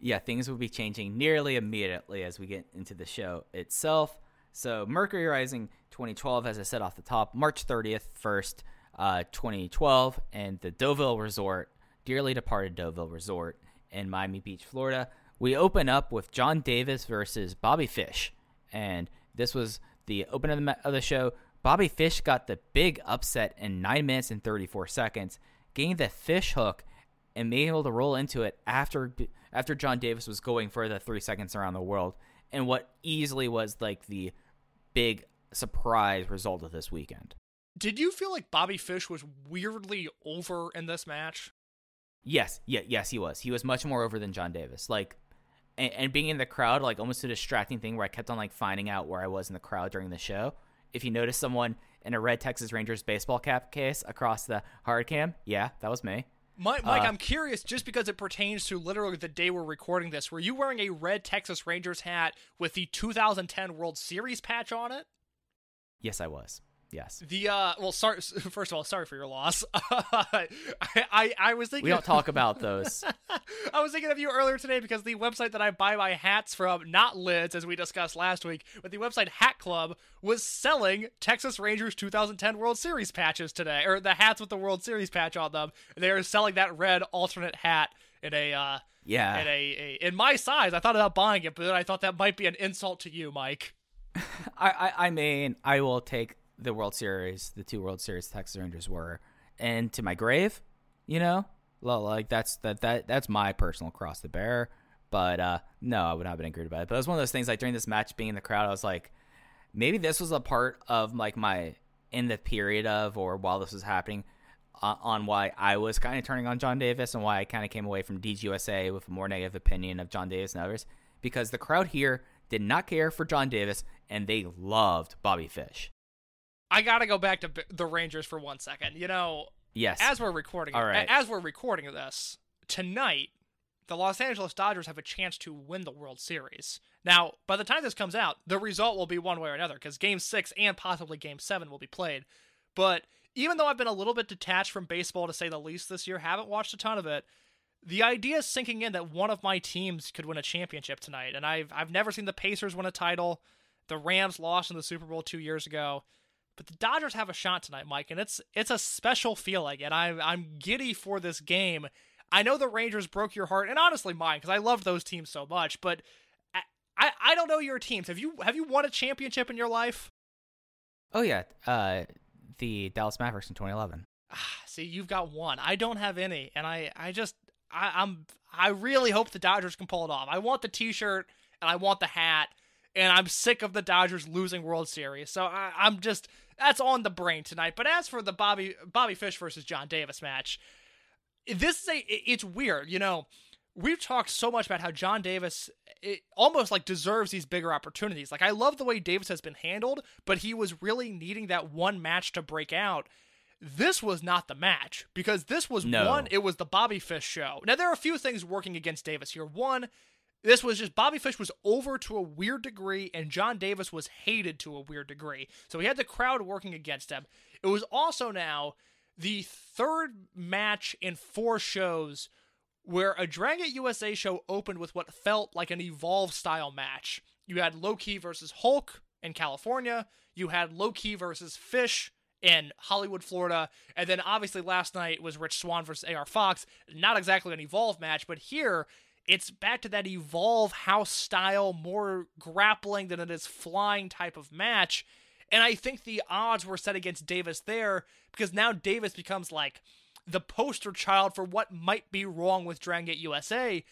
Yeah, things will be changing nearly immediately as we get into the show itself. So, Mercury Rising 2012, as I said off the top, March 30th, 1st, uh, 2012, and the Deauville Resort, dearly departed Deauville Resort in Miami Beach, Florida. We open up with John Davis versus Bobby Fish, and this was the opening of the, of the show. Bobby Fish got the big upset in 9 minutes and 34 seconds, getting the fish hook and being able to roll into it after after John Davis was going for the three seconds around the world, and what easily was like the big surprise result of this weekend. Did you feel like Bobby Fish was weirdly over in this match? Yes, yeah, yes, he was. He was much more over than John Davis. Like, and, and being in the crowd, like almost a distracting thing where I kept on like finding out where I was in the crowd during the show. If you notice someone in a red Texas Rangers baseball cap case across the hard cam, yeah, that was me. Mike, Mike Uh, I'm curious, just because it pertains to literally the day we're recording this, were you wearing a red Texas Rangers hat with the 2010 World Series patch on it? Yes, I was. Yes. The uh, well, sorry. First of all, sorry for your loss. I, I I was thinking We don't talk about those. I was thinking of you earlier today because the website that I buy my hats from, not Lids as we discussed last week, but the website Hat Club was selling Texas Rangers 2010 World Series patches today, or the hats with the World Series patch on them. They are selling that red alternate hat in a uh, Yeah. in a, a in my size. I thought about buying it, but then I thought that might be an insult to you, Mike. I, I, I mean, I will take the World Series, the two World Series Texas Rangers were, and to my grave, you know, like that's that that that's my personal cross to bear. But uh, no, I would not have been angry about it. But it was one of those things. Like during this match, being in the crowd, I was like, maybe this was a part of like my in the period of or while this was happening. Uh, on why I was kind of turning on John Davis and why I kind of came away from DGUSA with a more negative opinion of John Davis and others, because the crowd here did not care for John Davis and they loved Bobby Fish. I gotta go back to B- the Rangers for one second. You know, Yes. as we're recording, All right. as we're recording this tonight, the Los Angeles Dodgers have a chance to win the World Series. Now, by the time this comes out, the result will be one way or another because Game Six and possibly Game Seven will be played. But even though I've been a little bit detached from baseball to say the least this year, haven't watched a ton of it. The idea is sinking in that one of my teams could win a championship tonight, and I've I've never seen the Pacers win a title. The Rams lost in the Super Bowl two years ago. But the Dodgers have a shot tonight, Mike, and it's it's a special feeling, and I'm I'm giddy for this game. I know the Rangers broke your heart, and honestly mine, because I loved those teams so much. But I, I I don't know your teams. Have you have you won a championship in your life? oh yeah, uh, the Dallas Mavericks in 2011. Ah, See, you've got one. I don't have any, and I I just I, I'm I really hope the Dodgers can pull it off. I want the T-shirt and I want the hat, and I'm sick of the Dodgers losing World Series. So I, I'm just that's on the brain tonight. But as for the Bobby Bobby Fish versus John Davis match, this is a it's weird. You know, we've talked so much about how John Davis it almost like deserves these bigger opportunities. Like I love the way Davis has been handled, but he was really needing that one match to break out. This was not the match because this was No. one. It was the Bobby Fish show. Now there are a few things working against Davis here. One, this was just Bobby Fish was over to a weird degree, and John Davis was hated to a weird degree. So he had the crowd working against him. It was also now the third match in four shows where a Dragon USA show opened with what felt like an Evolve style match. You had Low Ki versus Hulk in California. You had Low Ki versus Fish in Hollywood, Florida. And then obviously last night was Rich Swann versus AR Fox. Not exactly an Evolve match, but here it's back to that Evolve house style, more grappling than it is flying type of match. And I think the odds were set against Davis there because now Davis becomes like the poster child for what might be wrong with Dragon Gate USA.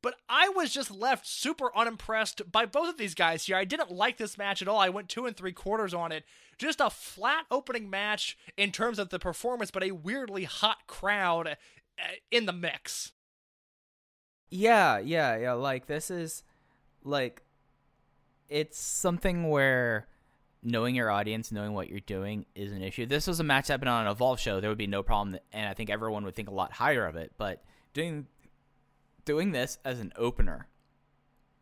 But I was just left super unimpressed by both of these guys here. I didn't like this match at all. I went two and three quarters on it. Just a flat opening match in terms of the performance, but a weirdly hot crowd uh, in the mix. Yeah, yeah, yeah. Like this is like it's something where knowing your audience, knowing what you're doing is an issue. This was a match that been on an Evolve show, there would be no problem, and I think everyone would think a lot higher of it. But doing doing this as an opener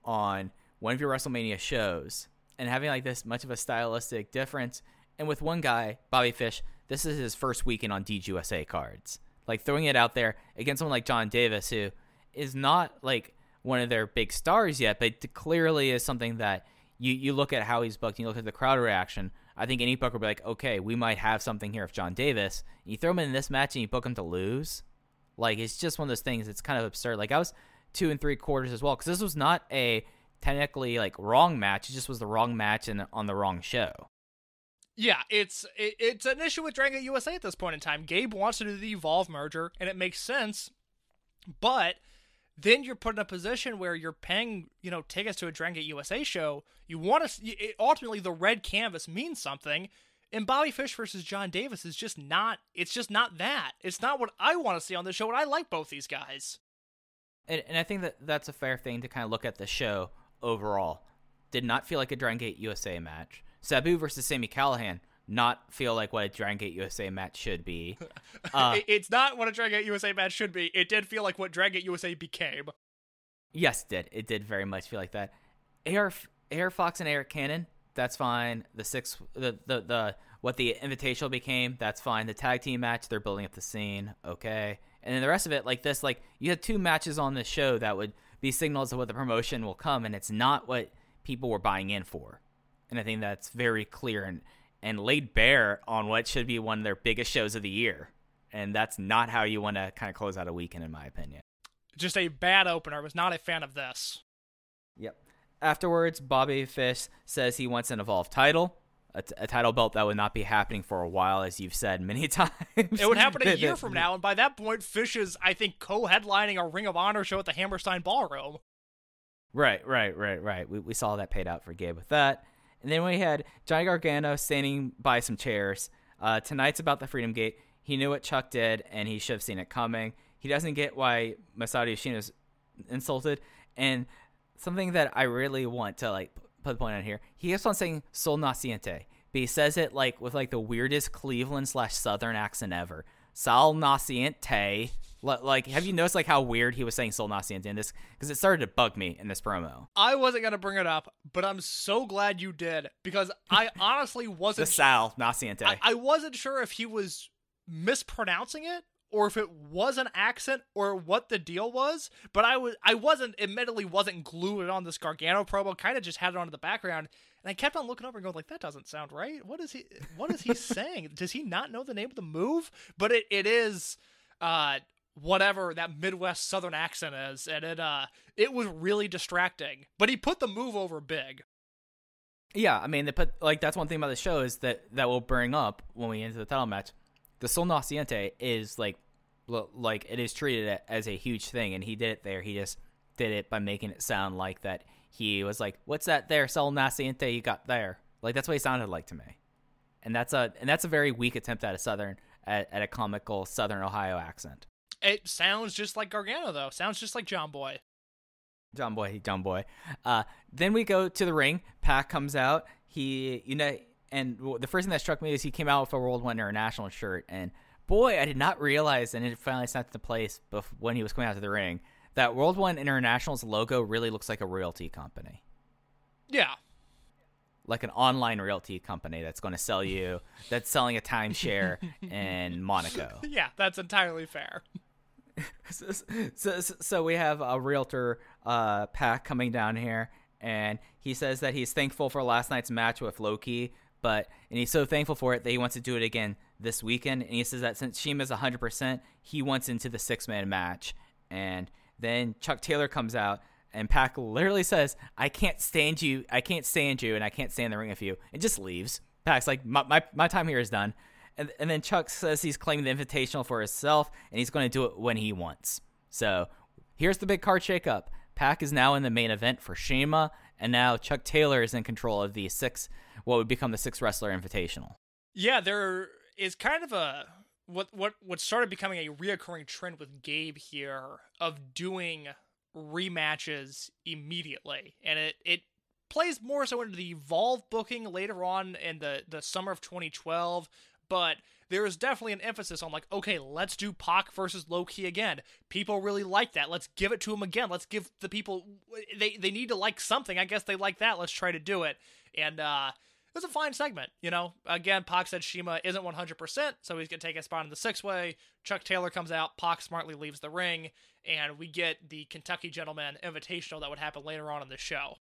on one of your WrestleMania shows and having like this much of a stylistic difference, and with one guy, Bobby Fish, this is his first weekend on DGUSA cards. Like throwing it out there against someone like John Davis, who is not like one of their big stars yet, but clearly is something that you, you look at how he's booked, and you look at the crowd reaction. I think any booker would be like, okay, we might have something here if John Davis. You throw him in this match and you book him to lose. Like it's just one of those things. that's kind of absurd. Like I was two and three quarters as well because this was not a technically like wrong match. It just was the wrong match and on the wrong show. Yeah, it's it, it's an issue with Dragon USA at this point in time. Gabe wants to do the Evolve merger, and it makes sense But then you're put in a position where you're paying, you know, tickets to a Dragon Gate USA show. You want to ultimately the red canvas means something, and Bobby Fish versus John Davis is just not. It's just not that. It's not what I want to see on the show. And I like both these guys. And, and I think that that's a fair thing to kind of look at the show overall. Did not feel like a Dragon Gate USA match. Sabu versus Sammy Callahan not feel like what a Dragon Gate USA match should be. Uh, it's not what a Dragon Gate USA match should be. It did feel like what Dragon Gate USA became. yes, it did it did very much feel like that. AR AR Fox and Eric Cannon, that's fine. The six the the the what the invitational became, that's fine. The tag team match, they're building up the scene, okay. And then the rest of it, like this, like you had two matches on this show that would be signals of what the promotion will come, and it's not what people were buying in for. And I think that's very clear and and laid bare on what should be one of their biggest shows of the year. And that's not how you want to kind of close out a weekend, in my opinion. Just a bad opener. I was not a fan of this. Yep. Afterwards, Bobby Fish says he wants an evolved title, a, t- a title belt that would not be happening for a while, as you've said many times. It would happen a year from now, and by that point, Fish is, I think, co-headlining a Ring of Honor show at the Hammerstein Ballroom. Right, right, right, right. We, we saw that paid out for Gabe with that. And then we had Johnny Gargano standing by some chairs. Uh, tonight's about the Freedom Gate. He knew what Chuck did, and he should have seen it coming. He doesn't get why Masato Yoshino's insulted. And something that I really want to like put the point on here, he keeps on saying "Sol Naciente," but he says it like with like the weirdest Cleveland slash Southern accent ever. Sal Naciente. Like, have you noticed like how weird he was saying Sol Naciente in this? Because it started to bug me in this promo. I wasn't gonna bring it up, but I'm so glad you did because I honestly wasn't. the Sal Naciente. I, I wasn't sure if he was mispronouncing it or if it was an accent or what the deal was. But I was I wasn't admittedly wasn't glued on this Gargano promo. Kind of just had it on in the background, and I kept on looking over and going like, "That doesn't sound right. What is he? What is he saying? Does he not know the name of the move?" But it it is. Uh, whatever that Midwest Southern accent is, and it uh it was really distracting. But he put the move over big. Yeah, I mean, they put like that's one thing about the show is that that will bring up when we into the title match. The Sol Naciente is like, like it is treated as a huge thing, and he did it there. He just did it by making it sound like that he was like, "What's that there, Sol Naciente you got there?" Like that's what he sounded like to me, and that's a and that's a very weak attempt at a southern at, at a comical Southern Ohio accent. It sounds just like Gargano though. Sounds just like John Boy. John Boy, John Boy. Uh, then we go to the ring. Pac comes out. He, you know, and the first thing that struck me is he came out with a World One International shirt, and boy, I did not realize, and it finally snapped into place when he was coming out to the ring, that World One International's logo really looks like a realty company, Yeah. like an online realty company that's going to sell you, that's selling a timeshare in Monaco. Yeah, that's entirely fair. so, so, so we have a realtor uh, Pac coming down here and he says that he's thankful for last night's match with Low Ki but and he's so thankful for it that he wants to do it again this weekend. And he says that since Shima's 100% he wants into the six-man match. And then chuck taylor comes out and Pac literally says i can't stand you. I can't stand you and i can't stand the ring with you. And just leaves. Pac's like my, my, my time here is done. And, and then Chuck says he's claiming the invitational for himself, and he's going to do it when he wants. So here's the big card shakeup. Pac is now in the main event for Shima, and now Chuck Taylor is in control of the six, what would become the six wrestler invitational. Yeah, there is kind of a what what what started becoming a reoccurring trend with Gabe here of doing rematches immediately, and it it plays more so into the Evolve booking later on in the the summer of 2012, but there is definitely an emphasis on like, okay, let's do Pac versus Low Ki again. People really like that. Let's give it to them again. Let's give the people they they need to like something. I guess they like that. Let's try to do it. And uh was a fine segment, you know. Again, Pac said Shima isn't 100%, so he's going to take a spot in the six way. Chuck Taylor comes out, Pac smartly leaves the ring, and we get the Kentucky Gentleman Invitational that would happen later on in the show.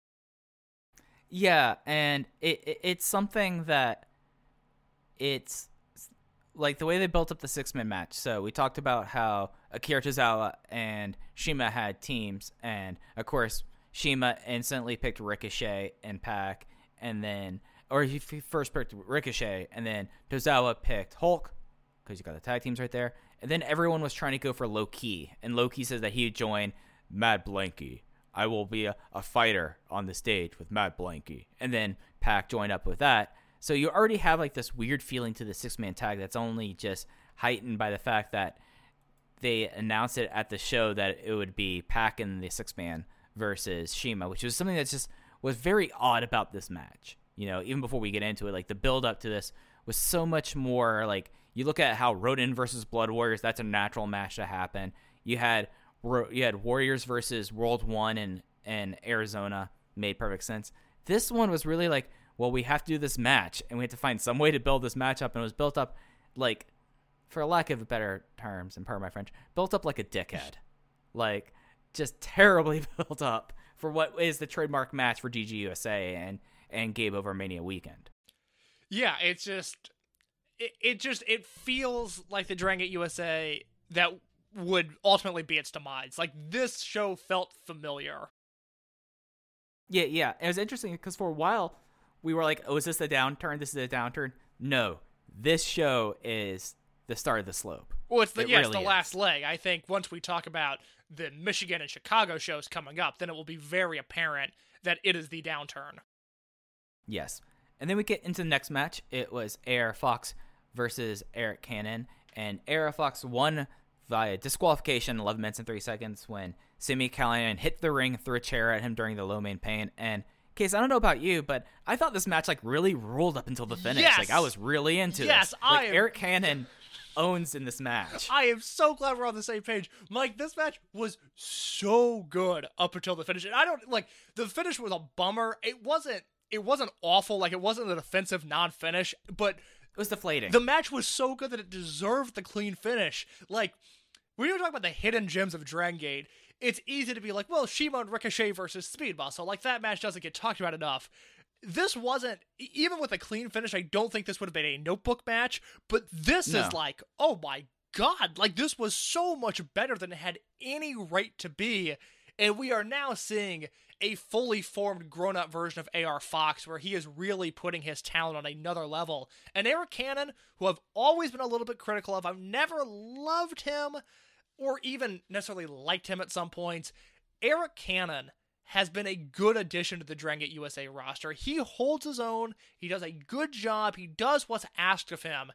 Yeah, and it, it it's something that it's like the way they built up the six man match. So we talked about how Akira Tozawa and Shima had teams, and of course Shima instantly picked Ricochet and Pac, and then or he first picked Ricochet, and then Tozawa picked Hulk, because you got the tag teams right there. And then everyone was trying to go for Low Ki, and Low Ki says that he would join Mad Blankey. I will be a, a fighter on the stage with Mad Blankey. And then Pac joined up with that. So you already have like this weird feeling to the six man tag that's only just heightened by the fact that they announced it at the show that it would be Pac and the six man versus Shima, which was something that just was very odd about this match. You know, even before we get into it, like the build up to this was so much more like you look at how Ronin versus Blood Warriors, that's a natural match to happen. You had you had Warriors versus World One and and Arizona made perfect sense. This one was really like, well, we have to do this match, and we have to find some way to build this match up, and it was built up like, for lack of better terms, and pardon my French, built up like a dickhead, like just terribly built up for what is the trademark match for DGUSA and and Gabe over Mania weekend. Yeah, it's just it, it just it feels like the Dragon Gate USA that would ultimately be its demise. Like this show felt familiar. Yeah, yeah. It was interesting because for a while we were like, "Oh, is this a downturn? This is a downturn." No, this show is the start of the slope. Well, it's the It yeah, it's the is. last leg. I think once we talk about the Michigan and Chicago shows coming up, then it will be very apparent that it is the downturn. Yes. And then we get into the next match. It was AR Fox versus Eric Cannon. And AR Fox won via disqualification 11 minutes and 3 seconds when Sammy Callahan hit the ring, threw a chair at him during the Lo Mein Pain. And Case, I don't know about you, but I thought this match like really ruled up until the finish. Yes! Like I was really into Yes, this. Like am- Eric Cannon owns in this match. I am so glad we're on the same page. Mike, this match was so good up until the finish. And I don't like the finish was a bummer. It wasn't it wasn't awful, like it wasn't an offensive non-finish, but It was deflating. the match was so good that it deserved the clean finish. Like when you talk about the hidden gems of Dragon Gate, it's easy to be like, well, Shima and Ricochet versus Speed Muscle. Like that match doesn't get talked about enough. This wasn't even with a clean finish. I don't think this would have been a notebook match. But this No. is like, oh my god! Like this was so much better than it had any right to be. And we are now seeing a fully formed grown up version of AR Fox where he is really putting his talent on another level. And Eric Cannon, who I've always been a little bit critical of, I've never loved him or even necessarily liked him at some points. Eric Cannon has been a good addition to the Dragon Gate USA roster. He holds his own, he does a good job, he does what's asked of him.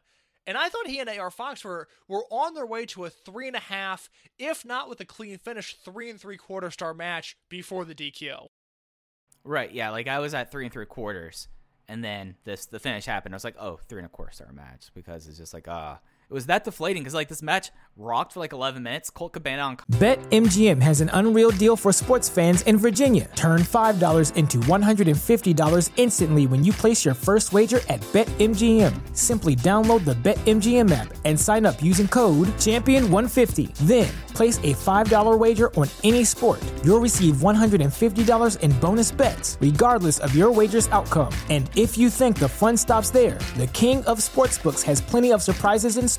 And I thought he and AR Fox were were on their way to a three and a half, if not with a clean finish, three and three quarter star match before the DQ. Right, yeah. Like I was at three and three quarters, and then this the finish happened. I was like, oh, three and a quarter star match because it's just like uh it was that deflating because like this match rocked for like eleven minutes. Colt Cabana on has an unreal deal for sports fans in Virginia. Turn $5 into $150 instantly when you place your first wager at BetMGM. Simply download the BetMGM app and sign up using code Champion150. Then place a $5 wager on any sport. You'll receive $150 in bonus bets, regardless of your wager's outcome. And if you think the fun stops there, the King of Sportsbooks has plenty of surprises in store.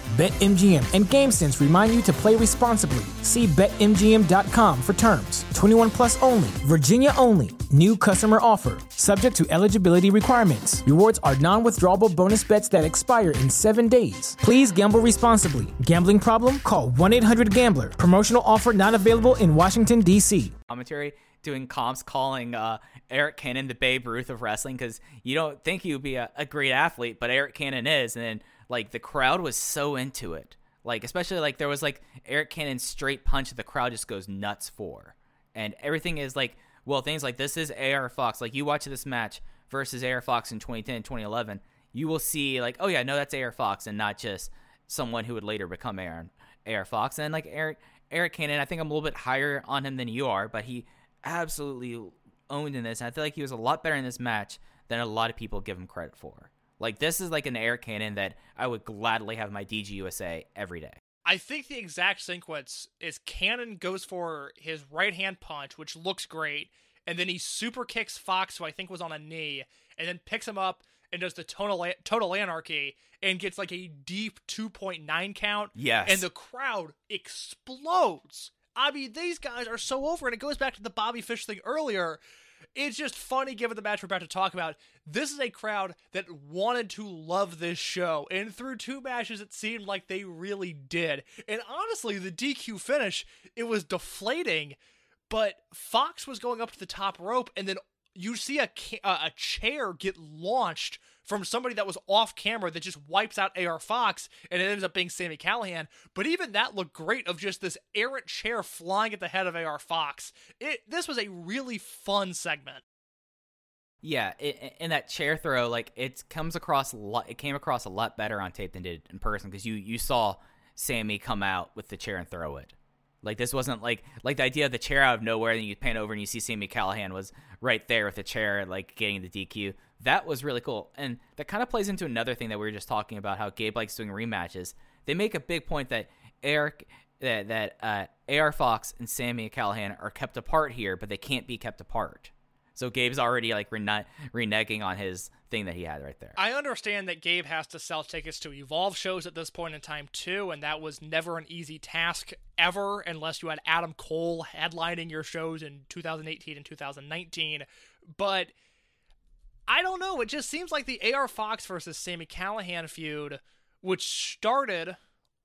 BetMGM and GameSense remind you to play responsibly. See BetMGM.com for terms. 21 plus only, Virginia only. New customer offer. Subject to eligibility requirements. Rewards are non withdrawable bonus bets that expire in seven days. Please gamble responsibly. Gambling problem? Call 1 800 Gambler. Promotional offer not available in Washington, D.C. commentary doing comps calling uh, Eric Cannon the Babe Ruth of wrestling because you don't think he would be a, a great athlete, but Eric Cannon is, and then like the crowd was so into it, like especially like there was like Eric Cannon's straight punch that the crowd just goes nuts for, and everything is like well things like this is AR Fox, like you watch this match versus AR Fox in 2010 2011, you will see like oh yeah no that's AR Fox and not just someone who would later become Aaron AR Fox and like Eric Eric Cannon, I think I'm a little bit higher on him than you are, but he absolutely owned in this. And I feel like he was a lot better in this match than a lot of people give him credit for. Like this is like an air Cannon that I would gladly have my DG USA every day. I think the exact sequence is Cannon goes for his right hand punch, which looks great, and then he super kicks Fox, who I think was on a knee, and then picks him up and does the total total anarchy and gets like a deep 2.9 count. Yes. And the crowd explodes. I mean, these guys are so over, and it goes back to the Bobby Fish thing earlier. It's just funny given the match we're about to talk about. This is a crowd that wanted to love this show, and through two matches, it seemed like they really did. And honestly, the DQ finish, it was deflating, but Fox was going up to the top rope, and then you see a ca- uh, a chair get launched from somebody that was off camera that just wipes out AR Fox and it ends up being Sammy Callahan. But even that looked great of just this errant chair flying at the head of AR Fox. It this was a really fun segment. Yeah, it, and that chair throw, like it comes across, it came across a lot better on tape than did in person because you you saw Sammy come out with the chair and throw it. Like this wasn't like like the idea of the chair out of nowhere, and you pan over and you see Sammy Callahan was right there with the chair, like getting the DQ. That was really cool, and that kind of plays into another thing that we were just talking about how Gabe likes doing rematches. They make a big point that Eric that that uh, AR Fox and Sammy Callahan are kept apart here, but they can't be kept apart. So Gabe's already like rene- reneging on his thing that he had right there. I understand that Gabe has to sell tickets to Evolve shows at this point in time too, and that was never an easy task ever unless you had Adam Cole headlining your shows in 2018 and 2019. But I don't know. It just seems like the AR Fox versus Sammy Callahan feud, which started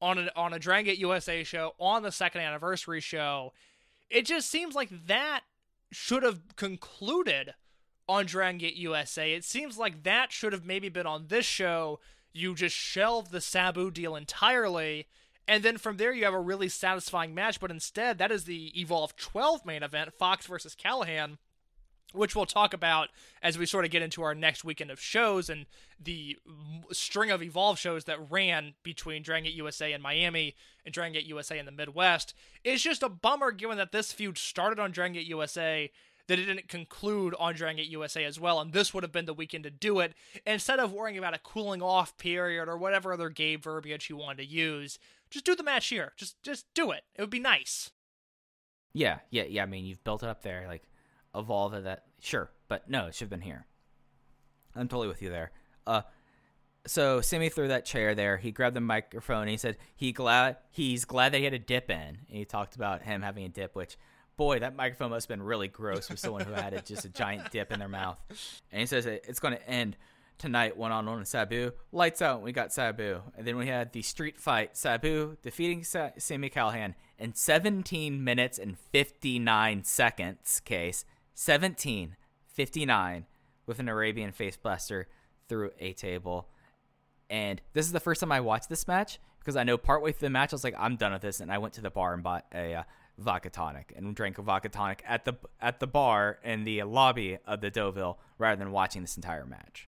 on a on a Dragon USA show on the second anniversary show, it just seems like that should have concluded on Dragon Gate USA. It seems like that should have maybe been on this show. You just shelved the Sabu deal entirely, and then from there you have a really satisfying match. But instead, that is the Evolve 12 main event, Fox versus Callahan, which we'll talk about as we sort of get into our next weekend of shows and the string of Evolve shows that ran between Dragon Gate USA and Miami and Dragon Gate USA in the Midwest. It's just a bummer given that this feud started on Dragon Gate USA that it didn't conclude on Dragon Gate USA as well, and this would have been the weekend to do it. Instead of worrying about a cooling off period or whatever other gay verbiage you wanted to use, just do the match here. Just just do it. It would be nice. Yeah, yeah, yeah. I mean, you've built it up there, like evolve of that. Sure, but no, it should have been here. I'm totally with you there. Uh, so Sammy threw that chair there. He grabbed the microphone he said he glad he's glad that he had a dip in. And he talked about him having a dip, which boy, that microphone must have been really gross for someone who had just a giant dip in their mouth. And he says it's going to end tonight one on one with Sabu. Lights out. We got Sabu, and then we had the street fight. Sabu defeating Sa- Sammy Callahan in 17 minutes and 59 seconds. Case 17 59 with an Arabian facebuster through a table. And this is the first time I watched this match because I know partway through the match I was like, I'm done with this, and I went to the bar and bought a uh, vodka tonic and drank a vodka tonic at the at the bar in the lobby of the Deauville rather than watching this entire match.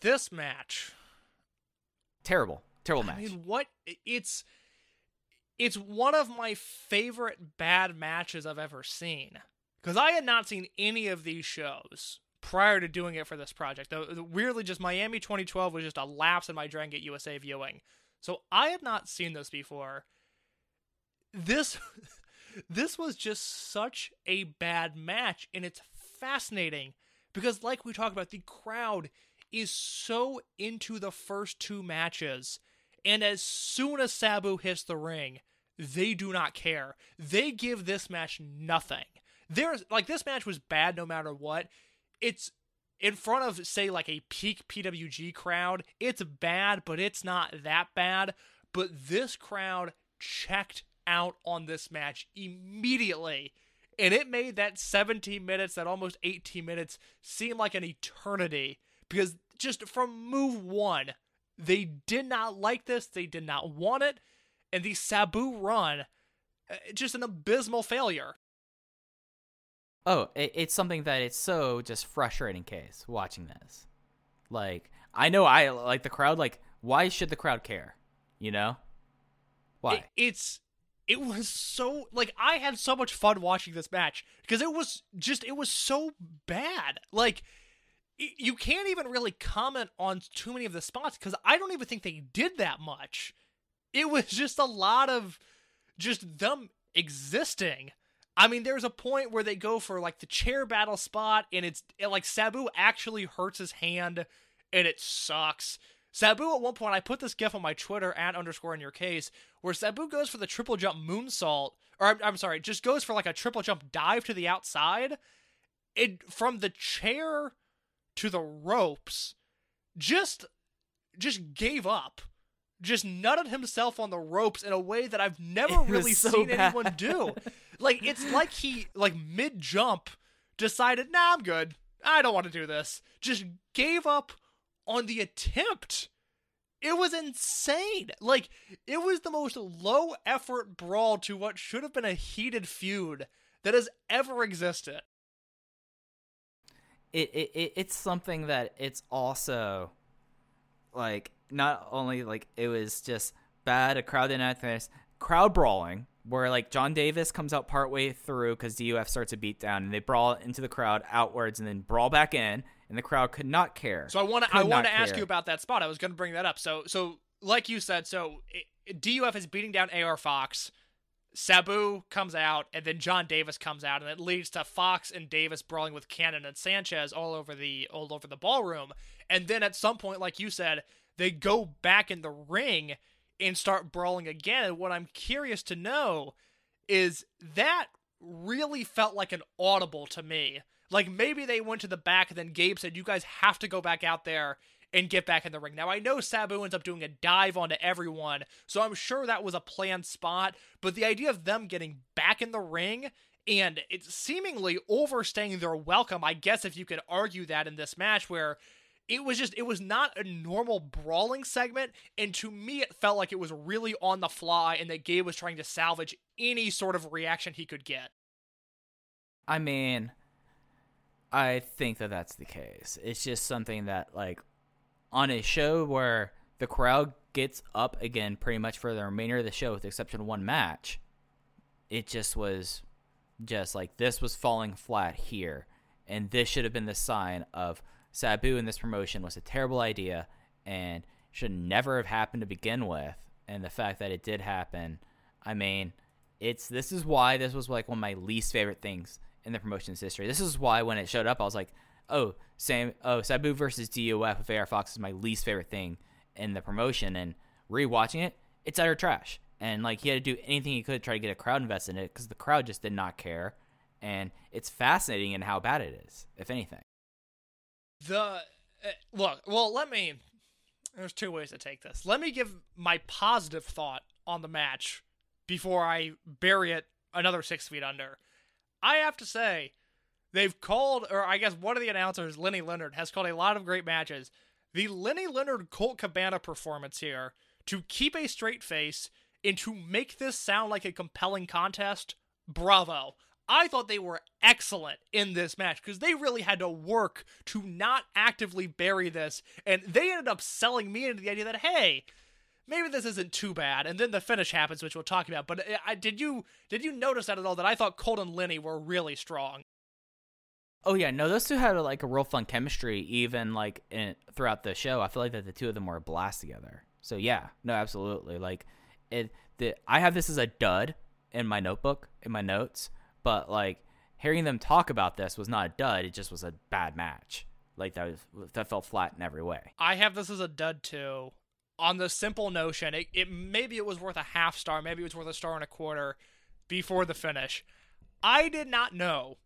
This match, Terrible, terrible match. I mean, what it's it's one of my favorite bad matches I've ever seen because I had not seen any of these shows prior to doing it for this project. Weirdly, just Miami 2012 was just a lapse in my Dragon Gate USA viewing, so I had not seen this before. This this was just such a bad match, and it's fascinating because, like we talked about, the crowd is so into the first two matches, and as soon as Sabu hits the ring, they do not care. They give this match nothing. There's like this match was bad no matter what. It's in front of say like a peak PWG crowd. It's bad, but it's not that bad. But this crowd checked out on this match immediately. And it made that 17 minutes, that almost 18 minutes, seem like an eternity. Because just from move one, they did not like this. They did not want it. And the Sabu run, uh, just an abysmal failure. Oh, it, it's something that it's so just frustrating. Case watching this, like I know I like the crowd. Like, why should the crowd care? You know, why? It, it's it was so like I had so much fun watching this match because it was just it was so bad. Like y- you can't even really comment on too many of the spots because I don't even think they did that much. It was just a lot of just them existing. I mean, there's a point where they go for like the chair battle spot, and it's it, like Sabu actually hurts his hand, and it sucks. Sabu at one point, I put this gif on my Twitter at underscore in your case, where Sabu goes for the triple jump moonsault, or I'm, I'm sorry, just goes for like a triple jump dive to the outside. It from the chair to the ropes, just just gave up. Just nutted himself on the ropes in a way that I've never It really so seen bad. anyone do. like it's like he like mid jump decided, nah, I'm good. I don't want to do this. Just gave up on the attempt. It was insane. Like it was the most low effort brawl to what should have been a heated feud that has ever existed. it, it, it it's something that it's also like not only like it was just bad a crowd this crowd brawling where like John Davis comes out partway through because DUF starts a beat down and they brawl into the crowd outwards and then brawl back in and the crowd could not care. So I want to I want to ask you about that spot. I was going to bring that up. So so like you said, so eh, i DUF is beating down AR Fox. Sabu comes out, and then John Davis comes out, and it leads to Fox and Davis brawling with Cannon and Sanchez all over the all over the ballroom. And then at some point, like you said, they go back in the ring and start brawling again. And what I'm curious to know is that really felt like an audible to me. Like maybe they went to the back and then Gabe said, You guys have to go back out there and get back in the ring. Now I know Sabu ends up doing a dive onto everyone, so I'm sure that was a planned spot, but the idea of them getting back in the ring and it's seemingly overstaying their welcome, I guess if you could argue that in this match where it was just it was not a normal brawling segment and to me it felt like it was really on the fly and that Gabe was trying to salvage any sort of reaction he could get. I mean, I think that that's the case. It's just something that, like, on a show where the crowd gets up again pretty much for the remainder of the show, with the exception of one match, it just was just like this was falling flat here. And this should have been the sign of Sabu in this promotion was a terrible idea and should never have happened to begin with. And the fact that it did happen, I mean, it's this is why this was like one of my least favorite things in the promotion's history. This is why when it showed up, I was like, oh, Sam, oh, Sabu versus DUF with AR Fox is my least favorite thing in the promotion. And rewatching it, it's utter trash. And like he had to do anything he could to try to get a crowd invested in it because the crowd just did not care. And it's fascinating in how bad it is, if anything. The uh, look, well, let me. There's two ways to take this. Let me give my positive thought on the match before I bury it another six feet under. I have to say, they've called, or I guess one of the announcers, Lenny Leonard, has called a lot of great matches. The Lenny Leonard Colt Cabana performance here to keep a straight face and to make this sound like a compelling contest, bravo. I thought they were excellent in this match because they really had to work to not actively bury this, and they ended up selling me into the idea that hey, maybe this isn't too bad. And then the finish happens, which we'll talk about. But uh, I, did you did you notice that at all? That I thought Colt and Lenny were really strong. Oh yeah, no, those two had like a real fun chemistry, even like in, throughout the show. I feel like that the two of them were a blast together. So yeah, no, absolutely. Like it, the I have this as a dud in my notebook in my notes, but like hearing them talk about this was not a dud. It just was a bad match. Like that was that felt flat in every way. I have this as a dud too. On the simple notion, it, it maybe it was worth a half star, maybe it was worth a star and a quarter before the finish. I did not know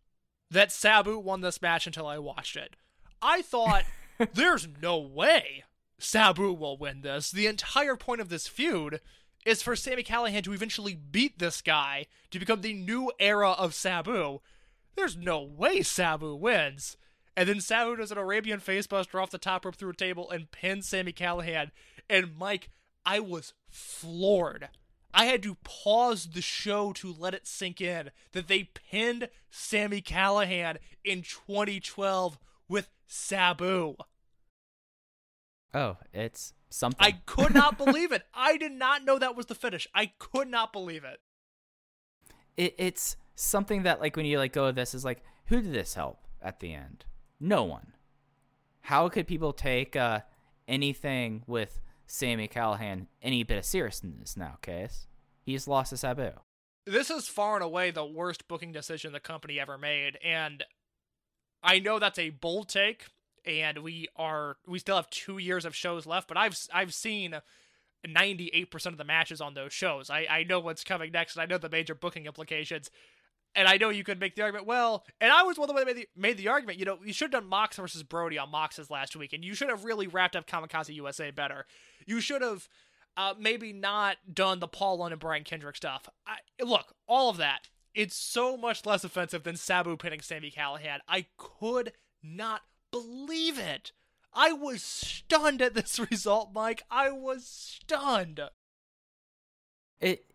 that Sabu won this match until I watched it. I thought there's no way Sabu will win this. The entire point of this feud is for Sammy Callahan to eventually beat this guy to become the new era of Sabu. There's no way Sabu wins. And then Sabu does an Arabian facebuster off the top rope through a table and pins Sammy Callahan. And Mike, I was floored. I had to pause the show to let it sink in that they pinned Sammy Callahan in 2012 with Sabu. Oh, it's something. I could not believe it. I did not know that was the finish. I could not believe it. it, it's something that like when you like go this is like who did this help at the end no one how could people take uh anything with sammy callahan any bit of seriousness now case he's lost to sabu this is far and away the worst booking decision the company ever made, and I know that's a bold take, and we are we still have two years of shows left, but I've I've seen. 98% of the matches on those shows. I, I know what's coming next, and I know the major booking implications. And I know you could make the argument, well, and I was one of the that made the, made the argument, you know, you should have done Mox versus Brody on Mox's last week, and you should have really wrapped up Kamikaze USA better. You should have uh, maybe not done the Paul London and Brian Kendrick stuff. I, look, all of that, it's so much less offensive than Sabu pinning Sammy Callahan. I could not believe it. I was stunned at this result, Mike. I was stunned. It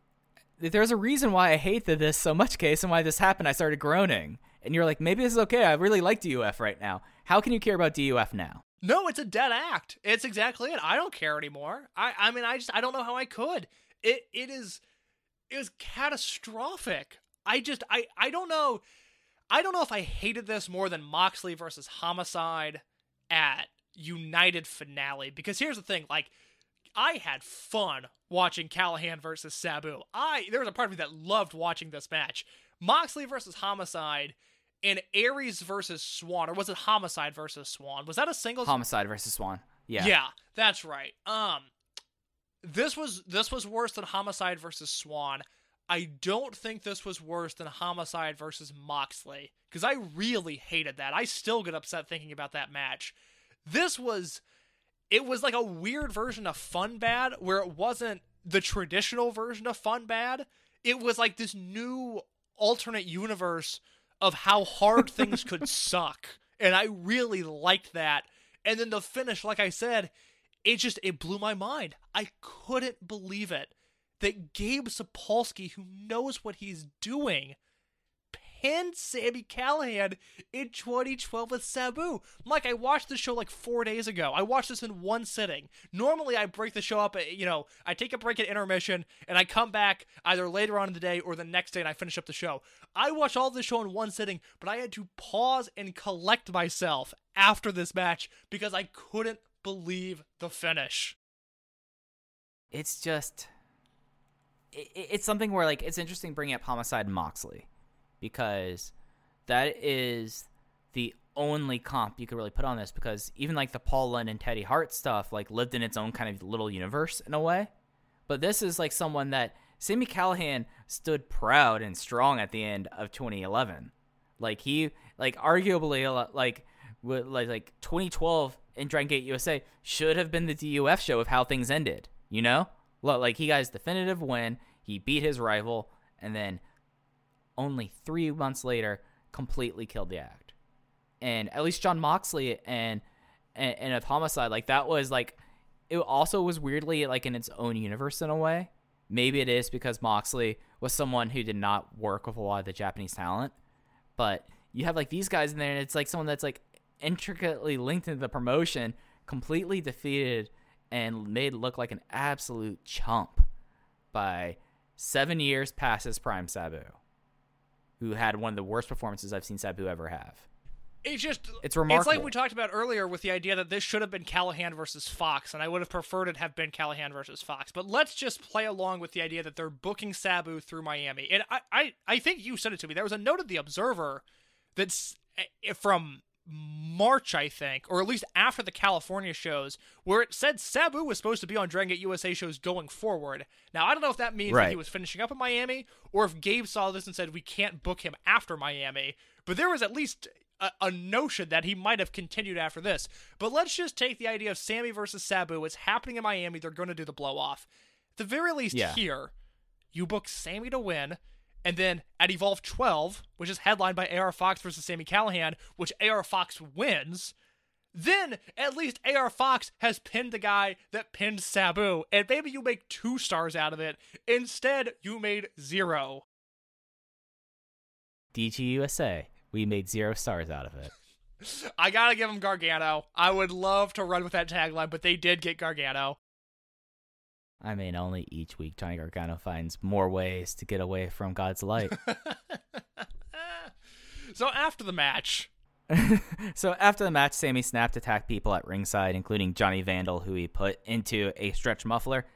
there's a reason why I hated this so much, Case, and why this happened. I started groaning, and you're like, maybe this is okay. I really like DUF right now. How can you care about DUF now? No, it's a dead act. It's exactly it. I don't care anymore. I I mean, I just I don't know how I could. It it is it was catastrophic. I just I I don't know. I don't know if I hated this more than Moxley versus Homicide at United finale because here's the thing, like I had fun watching Callahan versus Sabu. I there was a part of me that loved watching this match. Moxley versus Homicide and Aries versus Swann, or was it Homicide versus Swann? Was that a single Homicide versus Swann. Yeah. Yeah, that's right. Um, this was this was worse than Homicide versus Swann. I don't think this was worse than Homicide versus Moxley because I really hated that. I still get upset thinking about that match. This was it was like a weird version of Fun Bad where it wasn't the traditional version of Fun Bad. It was like this new alternate universe of how hard things could suck. And I really liked that. And then the finish, like I said, it just it blew my mind. I couldn't believe it that Gabe Sapolsky, who knows what he's doing, pinned Sammy Callahan in 2012 with Sabu. Mike, I watched the show like four days ago. I watched this in one sitting. Normally, I break the show up, uh, you know, I take a break at intermission and I come back either later on in the day or the next day and I finish up the show. I watched all the show in one sitting, but I had to pause and collect myself after this match because I couldn't believe the finish. It's just it, it's something where like it's interesting bringing up Homicide and Moxley because that is the only comp you could really put on this because even like the Paul London and Teddy Hart stuff like lived in its own kind of little universe in a way. But this is like someone that Sammy Callahan stood proud and strong at the end of 2011. Like he like arguably uh, like with like like 2012 in Dragon Gate USA should have been the DUF show of how things ended, you know? Like he got his definitive win, he beat his rival and then only three months later, completely killed the act. And at least John Moxley and and, and of Homicide, like that was like it also was weirdly like in its own universe in a way. Maybe it is because Moxley was someone who did not work with a lot of the Japanese talent, but you have like these guys in there, and it's like someone that's like intricately linked into the promotion, completely defeated and made look like an absolute chump by seven years past his prime Sabu who had one of the worst performances I've seen Sabu ever have. It's just it's remarkable. It's like we talked about earlier with the idea that this should have been Callahan versus Fox, and I would have preferred it have been Callahan versus Fox. But let's just play along with the idea that they're booking Sabu through Miami. And I, I, I think you said it to me. There was a note of the Observer that's eh, from March, I think, or at least after the California shows, where it said Sabu was supposed to be on Dragon Gate USA shows going forward. Now, I don't know if that means right. that he was finishing up in Miami, or if Gabe saw this and said we can't book him after Miami. But there was at least a, a notion that he might have continued after this. But let's just take the idea of Sammy versus Sabu. It's happening in Miami. They're going to do the blow off. At the very least, yeah. here, you book Sammy to win and then at Evolve 12, which is headlined by AR Fox versus Sammy Callahan, which AR Fox wins, then at least AR Fox has pinned the guy that pinned Sabu, and maybe you make two stars out of it. Instead, you made zero. DGUSA, we made zero stars out of it. I gotta give them Gargano. I would love to run with that tagline, but they did get Gargano. I mean, only each week Johnny Gargano finds more ways to get away from God's light. so after the match. so after the match, Sammy snapped attacked people at ringside, including Johnny Vandal, who he put into a stretch muffler.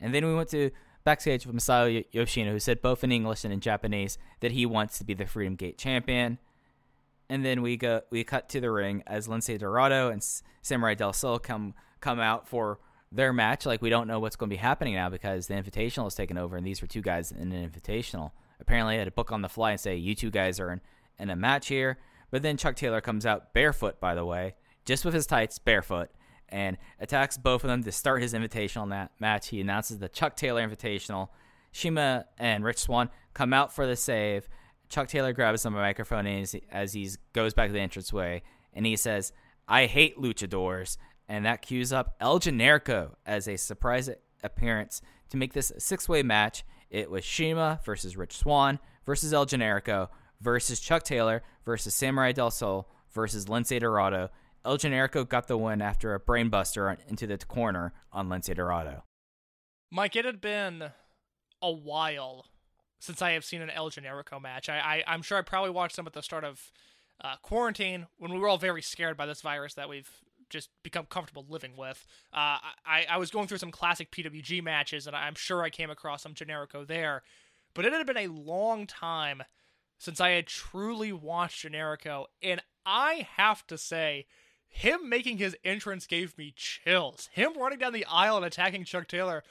And then we went to backstage with Masato Yoshino, who said both in English and in Japanese that he wants to be the Freedom Gate champion. And then we go we cut to the ring as Lince Dorado and Samurai Del Sol come come out for their match. Like we don't know what's going to be happening now because the Invitational has taken over, and these were two guys in an Invitational. Apparently, they had to book on the fly and say you two guys are in, in a match here. But then Chuck Taylor comes out barefoot, by the way, just with his tights, barefoot, and attacks both of them to start his Invitational na- match. He announces the Chuck Taylor Invitational. CIMA and Rich Swann come out for the save. Chuck Taylor grabs the microphone as, as he goes back to the entranceway, and he says, I hate luchadors. And that cues up El Generico as a surprise appearance to make this six way match. It was CIMA versus Rich Swann versus El Generico versus Chuck Taylor versus Samurai Del Sol versus Lince Dorado. El Generico got the win after a brainbuster into the corner on Lince Dorado. Mike, it had been a while since I have seen an El Generico match. I, I am sure I probably watched them at the start of uh, quarantine when we were all very scared by this virus that we've just become comfortable living with. Uh, I I was going through some classic PWG matches, and I'm sure I came across some Generico there, but it had been a long time since I had truly watched Generico, and I have to say. Him making his entrance gave me chills. Him running down the aisle and attacking Chuck Taylor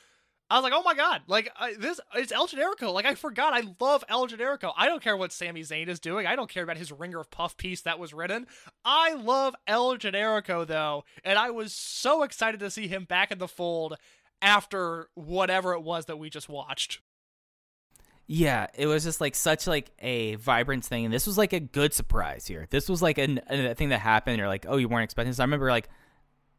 I was like, oh my god, like this it's El Generico. Like I forgot, I love El Generico. I don't care what Sami Zayn is doing. I don't care about his Ringer of Puff piece that was written. I love El Generico though, and I was so excited to see him back in the fold after whatever it was that we just watched. Yeah, it was just like such like a vibrant thing, and this was like a good surprise here. This was like a, a thing that happened. You're like, oh, you weren't expecting this. I remember like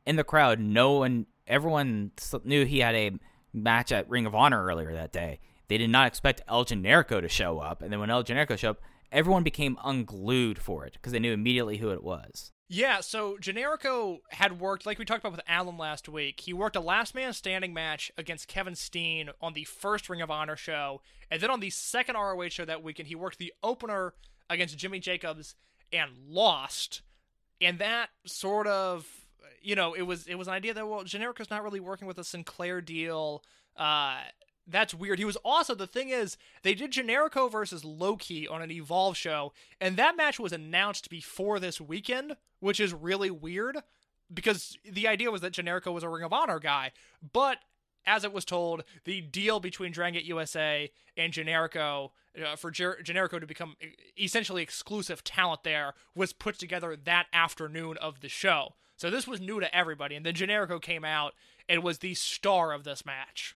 in the crowd, no one, everyone knew he had a match at Ring of Honor earlier that day. They did not expect El Generico to show up, and then when El Generico showed up, everyone became unglued for it because they knew immediately who it was. Yeah, so Generico had worked, like we talked about with Alan last week, he worked a last man standing match against Kevin Steen on the first Ring of Honor show. And then on the second ROH show that weekend, he worked the opener against Jimmy Jacobs and lost. And that sort of, you know, it was it was an idea that well, Generico's not really working with a Sinclair deal. Uh, that's weird. He was also the thing is they did Generico versus Low Ki on an Evolve show, and that match was announced before this weekend, which is really weird because the idea was that Generico was a Ring of Honor guy, but as it was told, the deal between Dragon USA and Generico uh, for Ger- Generico to become essentially exclusive talent there was put together that afternoon of the show. So this was new to everybody, and then Generico came out and was the star of this match.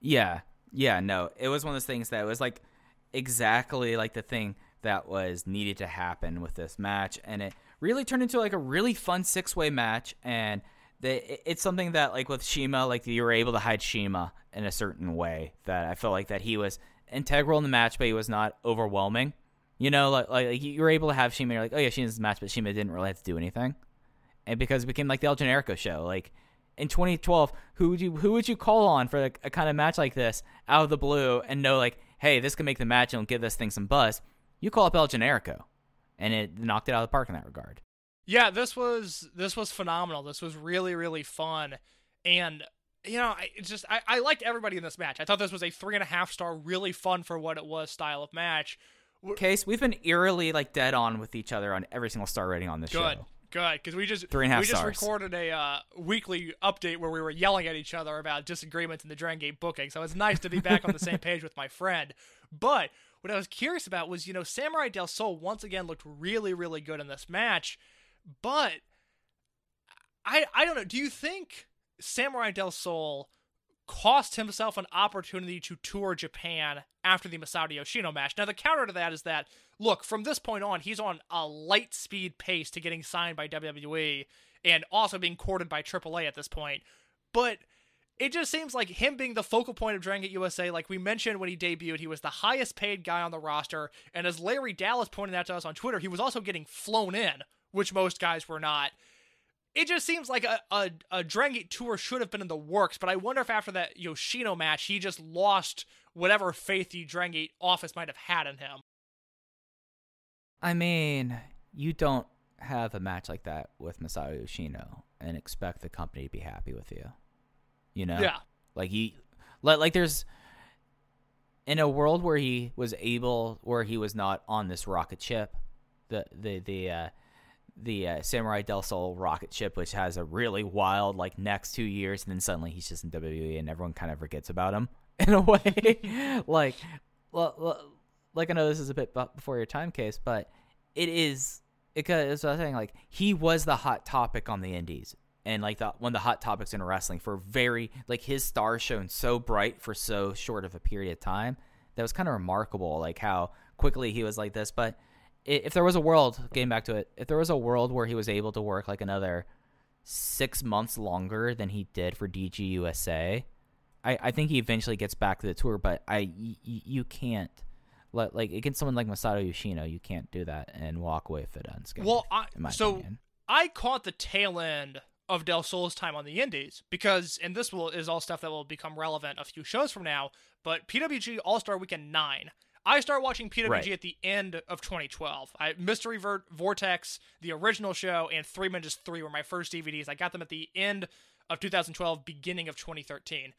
Yeah, yeah, no, it was one of those things that was like exactly like the thing that was needed to happen with this match, and it really turned into like a really fun six way match, and it's something that like with CIMA, like you were able to hide CIMA in a certain way that I felt like that he was integral in the match, but he was not overwhelming. You know, like like you were able to have CIMA. Like, oh yeah, CIMA's match, but CIMA didn't really have to do anything, and because it became like the El Generico show, like in 2012, who would you who would you call on for a, a, kind of match like this out of the blue and know like, hey, this can make the match and give this thing some buzz? You call up El Generico, and it knocked it out of the park in that regard. Yeah, this was this was phenomenal. This was really really fun, and you know, I just I, I liked everybody in this match. I thought this was a three and a half star, really fun for what it was style of match. Case, we've been eerily like dead on with each other on every single star rating on this Good. show. Good, because we just Three and a half we just stars. recorded a uh, weekly update where we were yelling at each other about disagreements in the Dragon Gate booking. So it's nice to be back on the same page with my friend. But what I was curious about was, you know, Samurai Del Sol once again looked really, really good in this match. But I I don't know. Do you think Samurai Del Sol cost himself an opportunity to tour Japan after the Masato Yoshino match. Now, the counter to that is that, look, from this point on, he's on a light speed pace to getting signed by WWE and also being courted by AAA at this point. But it just seems like him being the focal point of Dragon Gate USA, like we mentioned when he debuted, he was the highest paid guy on the roster. And as Larry Dallas pointed out to us on Twitter, he was also getting flown in, which most guys were not it just seems like a, a, a Dragon Gate tour should have been in the works, but I wonder if after that Yoshino match, he just lost whatever faith the Dragon Gate office might have had in him. I mean, you don't have a match like that with Masato Yoshino and expect the company to be happy with you. You know? Yeah. Like he Like like there's in a world where he was able where he was not on this rocket ship, the the the uh the uh, Samurai Del Sol rocket ship, which has a really wild like next two years, and then suddenly he's just in WWE, and everyone kind of forgets about him in a way. like, well, like I know this is a bit before your time case, but it is because I was saying like he was the hot topic on the Indies, and like the one of the hot topics in wrestling for very like his star shone so bright for so short of a period of time that was kind of remarkable, like how quickly he was like this, but if there was a world, getting back to it, if there was a world where he was able to work like another six months longer than he did for DG USA, I, I think he eventually gets back to the tour. But I y- you can't let like against someone like Masato Yoshino, you can't do that and walk away with it unscathed. Well, I, so opinion. I caught the tail end of Del Sol's time on the Indies because, and this will is all stuff that will become relevant a few shows from now. But PWG All Star Weekend nine, I started watching PWG Right. at the end of 2012. I, Mystery Ver- Vortex, the original show, and Threemendous III were my first DVDs. I got them at the end of 2012, beginning of 2013.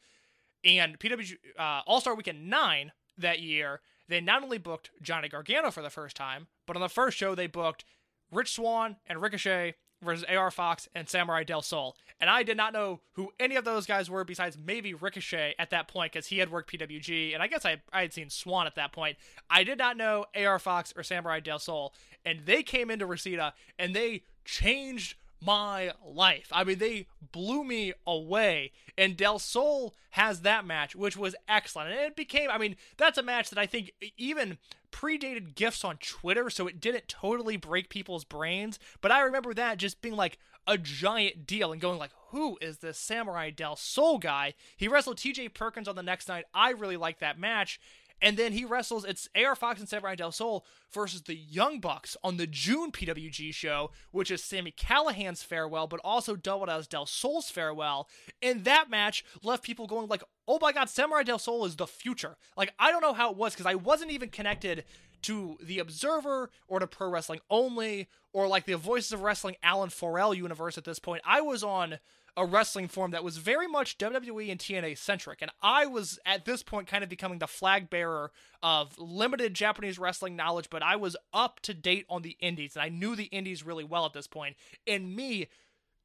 And PWG uh, All Star Weekend 9 that year, they not only booked Johnny Gargano for the first time, but on the first show, they booked Rich Swann and Ricochet versus AR Fox and Samurai Del Sol. And I did not know who any of those guys were besides maybe Ricochet at that point because he had worked PWG. And I guess I, I had seen Swann at that point. I did not know AR Fox or Samurai Del Sol. And they came into Reseda and they changed my life. I mean, they blew me away. And Del Sol has that match, which was excellent. And it became, I mean, that's a match that I think even predated gifts on Twitter, so it didn't totally break people's brains. But I remember that just being like a giant deal and going like, who is this Samurai Del Sol guy? He wrestled TJ Perkins on the next night. I really liked that match. And then he wrestles, it's AR Fox and Samurai Del Sol versus the Young Bucks on the June PWG show, which is Sammy Callahan's farewell, but also doubled as Del Sol's farewell. And that match left people going like, oh my god, Samurai Del Sol is the future. Like, I don't know how it was, because I wasn't even connected to the Observer or to Pro Wrestling Only or like the Voices of Wrestling Alan Forel universe at this point. I was on a wrestling form that was very much WWE and TNA centric. And I was at this point kind of becoming the flag bearer of limited Japanese wrestling knowledge, but I was up to date on the indies and I knew the indies really well at this point. And me,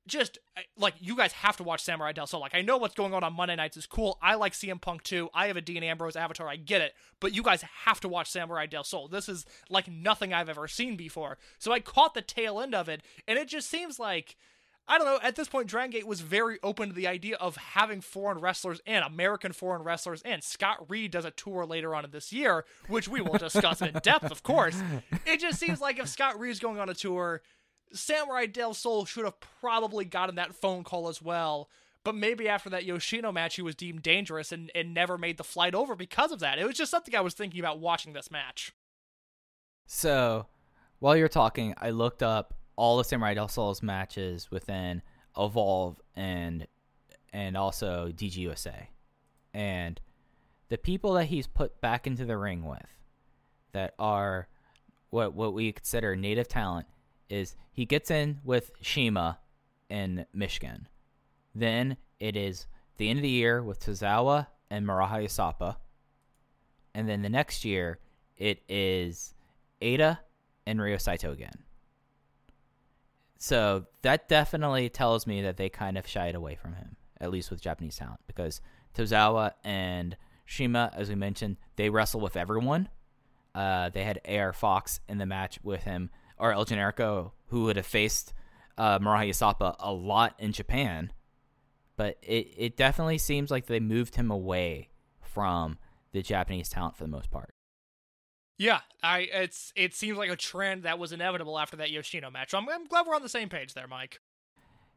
just uh, like you guys have to watch Samurai Del Sol. Like I know what's going on on Monday nights is cool. I like CM Punk too. I have a Dean Ambrose avatar. I get it, but you guys have to watch Samurai Del Sol. This is like nothing I've ever seen before. So I caught the tail end of it, and it just seems like I don't know. At this point, Dragon Gate was very open to the idea of having foreign wrestlers and American foreign wrestlers. And Scott Reed does a tour later on in this year, which we will discuss in depth, of course. It just seems like if Scott Reed's going on a tour, Samurai Del Sol should have probably gotten that phone call as well. But maybe after that Yoshino match, he was deemed dangerous and, and never made the flight over because of that. It was just something I was thinking about watching this match. So, while you're talking, I looked up all the Samurai Sol's matches within Evolve and and also DGUSA, and the people that he's put back into the ring with, that are what what we consider native talent, is he gets in with CIMA in Michigan, then it is the end of the year with Tozawa and Maraha Yasapa, and then the next year it is Ada and Ryo Saito again. So that definitely tells me that they kind of shied away from him, at least with Japanese talent, because Tozawa and CIMA, as we mentioned, they wrestle with everyone. Uh, they had AR Fox in the match with him, or El Generico, who would have faced uh, Maraha Yasapa a lot in Japan. But it, it definitely seems like they moved him away from the Japanese talent for the most part. Yeah, I it's it seems like a trend that was inevitable after that Yoshino match. So I'm, I'm glad we're on the same page there, Mike.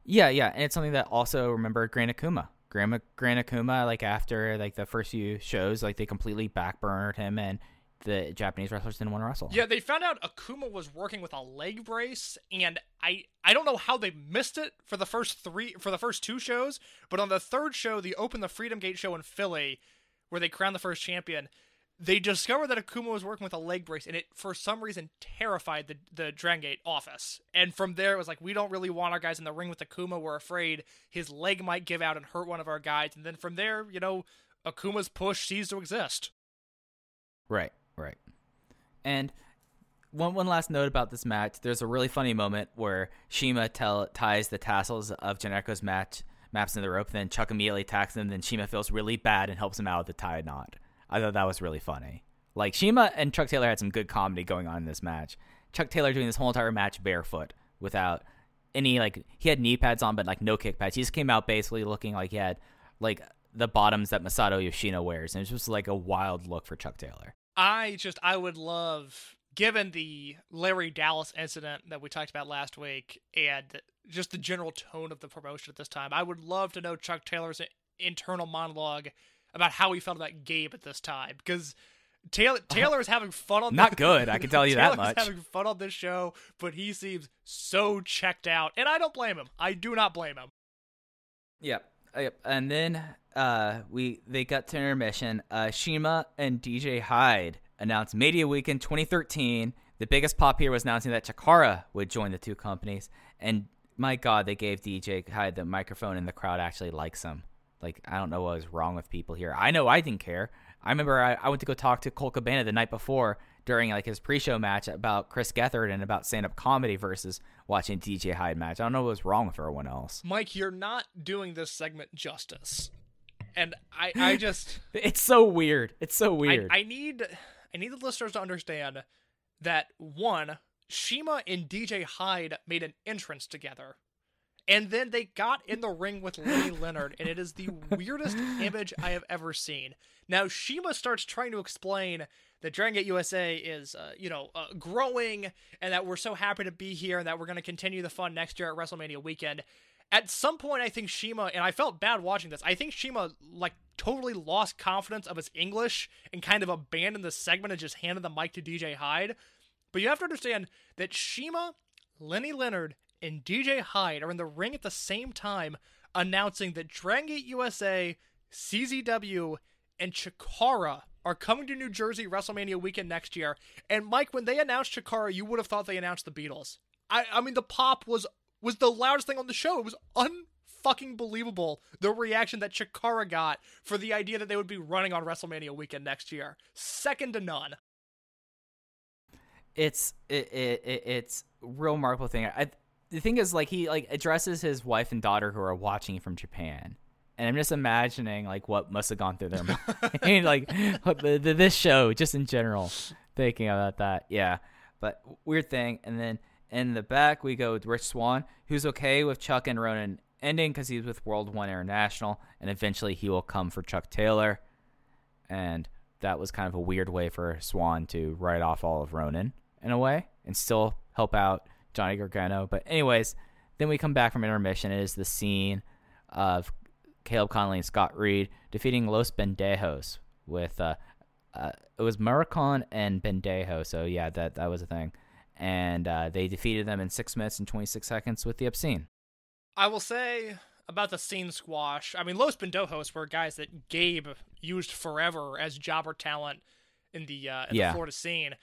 Yeah, yeah, and it's something that also remember Gran Akuma. Gran, Gran Akuma, like after like the first few shows, like they completely backburned him, and the Japanese wrestlers didn't want to wrestle. Yeah, they found out Akuma was working with a leg brace, and I I don't know how they missed it for the first three for the first two shows, but on the third show, the Open the Freedom Gate show in Philly, where they crowned the first champion, they discovered that Akuma was working with a leg brace, and it for some reason terrified the the Dragon Gate office. And from there, it was like we don't really want our guys in the ring with Akuma. We're afraid his leg might give out and hurt one of our guys. And then from there, you know. Akuma's push ceased to exist. Right, right. And one one last note about this match: there's a really funny moment where CIMA tell, ties the tassels of Generico's match maps in the rope, then Chuck immediately attacks him. Then CIMA feels really bad and helps him out with the tie knot. I thought that was really funny. Like CIMA and Chuck Taylor had some good comedy going on in this match. Chuck Taylor doing this whole entire match barefoot without any like he had knee pads on, but like no kick pads. He just came out basically looking like he had like the bottoms that Masato Yoshino wears, and it's just like a wild look for Chuck Taylor. I just I would love given the Larry Dallas incident that we talked about last week and just the general tone of the promotion at this time, I would love to know Chuck Taylor's internal monologue about how he felt about Gabe at this time because Taylor Taylor is having fun on Not good, I can tell you that much. having fun on this show, but he seems so checked out, and I don't blame him. I do not blame him. Yep. Yep. And then uh, we they got to intermission. Uh, CIMA and DJ Hyde announced Mania Weekend 2013. The biggest pop here was announcing that Chikara would join the two companies. And my God, they gave DJ Hyde the microphone, and the crowd actually likes him. Like I don't know what was wrong with people here. I know I didn't care. I remember I, I went to go talk to Colt Cabana the night before during like his pre-show match about Chris Gethard and about stand-up comedy versus watching DJ Hyde match. I don't know what was wrong with everyone else. Mike, you're not doing this segment justice, and I I just. It's so weird. It's so weird. I, I need I need the listeners to understand that one, CIMA and DJ Hyde made an entrance together. And then they got in the ring with Lenny Leonard, and it is the weirdest image I have ever seen. Now CIMA starts trying to explain that Dragon Gate USA is, uh, you know, uh, growing, and that we're so happy to be here, and that we're going to continue the fun next year at WrestleMania weekend. At some point, I think CIMA, and I felt bad watching this. I think CIMA like totally lost confidence of his English and kind of abandoned the segment and just handed the mic to DJ Hyde. But you have to understand that CIMA, Lenny Leonard, and DJ Hyde are in the ring at the same time announcing that Dragon Gate USA, CZW, and Chikara are coming to New Jersey WrestleMania weekend next year. And Mike, when they announced Chikara, you would have thought they announced the Beatles. I, I mean, the pop was was the loudest thing on the show. It was unfucking believable the reaction that Chikara got for the idea that they would be running on WrestleMania weekend next year. Second to none. it's it, it, it it's real remarkable thing. I, the thing is, like he like addresses his wife and daughter who are watching from Japan, and I'm just imagining like what must have gone through their mind, like the, the, this show just in general, thinking about that. Yeah, but weird thing. And then in the back we go with Rich Swann, who's okay with Chuck and Ronin ending because he's with World One International, and eventually he will come for Chuck Taylor, and that was kind of a weird way for Swann to write off all of Ronin in a way and still help out Johnny Gargano. But anyways, then we come back from intermission. It is the scene of Caleb Konley and Scott Reed defeating Los Bendejos with uh, uh it was Muricon and Bendejo. So yeah, that that was a thing. And uh, they defeated them in six minutes and 26 seconds with the obscene. I will say about the scene squash. I mean, Los Bendejos were guys that Gabe used forever as jobber talent in the uh, in Yeah. the Florida scene.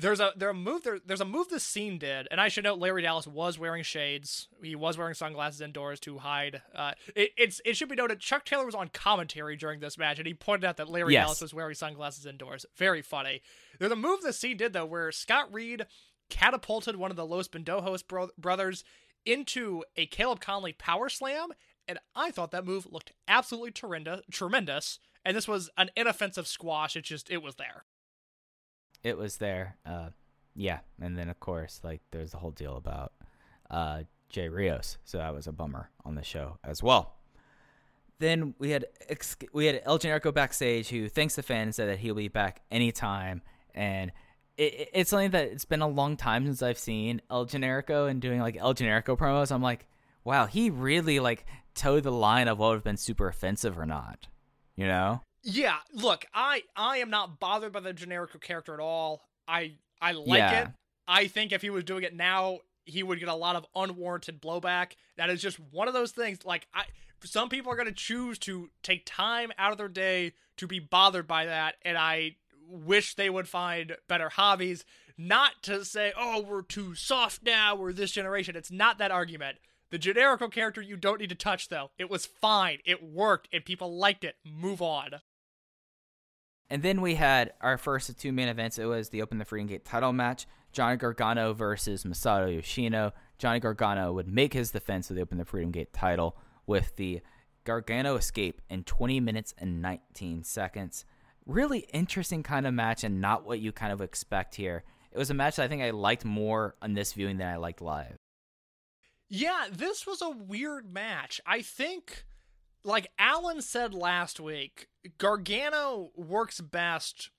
There's a there a move there, there's a move this scene did, and I should note Larry Dallas was wearing shades. He was wearing sunglasses indoors to hide. Uh, it, it's it should be noted Chuck Taylor was on commentary during this match, and he pointed out that Larry Yes. Dallas was wearing sunglasses indoors. Very funny. There's a move this scene did though, where Scott Reed catapulted one of the Los Bendojos bro- brothers into a Caleb Konley power slam, and I thought that move looked absolutely tremendous. Tremendous, and this was an inoffensive squash. It just it was there. It was there. Uh, yeah, and then of course, like there's the whole deal about uh, Jay Rios, so that was a bummer on the show as well. Then we had ex- we had El Generico backstage who thanks the fans said that he'll be back anytime, and it, it- it's something that it's been a long time since I've seen El Generico and doing like El Generico promos. I'm like, wow, he really like towed the line of what would have been super offensive or not, you know? Yeah, look, I I am not bothered by the generic character at all. I I like Yeah. it. I think if he was doing it now, he would get a lot of unwarranted blowback. That is just one of those things. Like I, some people are going to choose to take time out of their day to be bothered by that, and I wish they would find better hobbies. Not to say, oh, we're too soft now, we're this generation. It's not that argument. The generical character you don't need to touch, though. It was fine. It worked, and people liked it. Move on. And then we had our first of two main events. It was the Open the Freedom Gate title match. Johnny Gargano versus Masato Yoshino. Johnny Gargano would make his defense of the Open the Freedom Gate title with the Gargano escape in 20 minutes and 19 seconds. Really interesting kind of match and not what you kind of expect here. It was a match that I think I liked more on this viewing than I liked live. Yeah, this was a weird match. I think, like Alan said last week, Gargano works best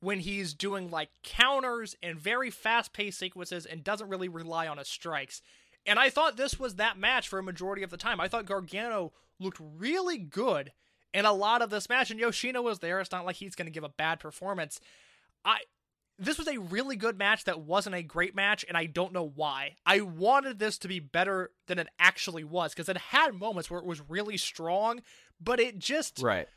when he's doing like counters and very fast paced sequences and doesn't really rely on his strikes. And I thought this was that match for a majority of the time. I thought Gargano looked really good in a lot of this match, and Yoshino was there. It's not like he's going to give a bad performance. I this was a really good match that wasn't a great match, and I don't know why. I wanted this to be better than it actually was because it had moments where it was really strong, but it just Right.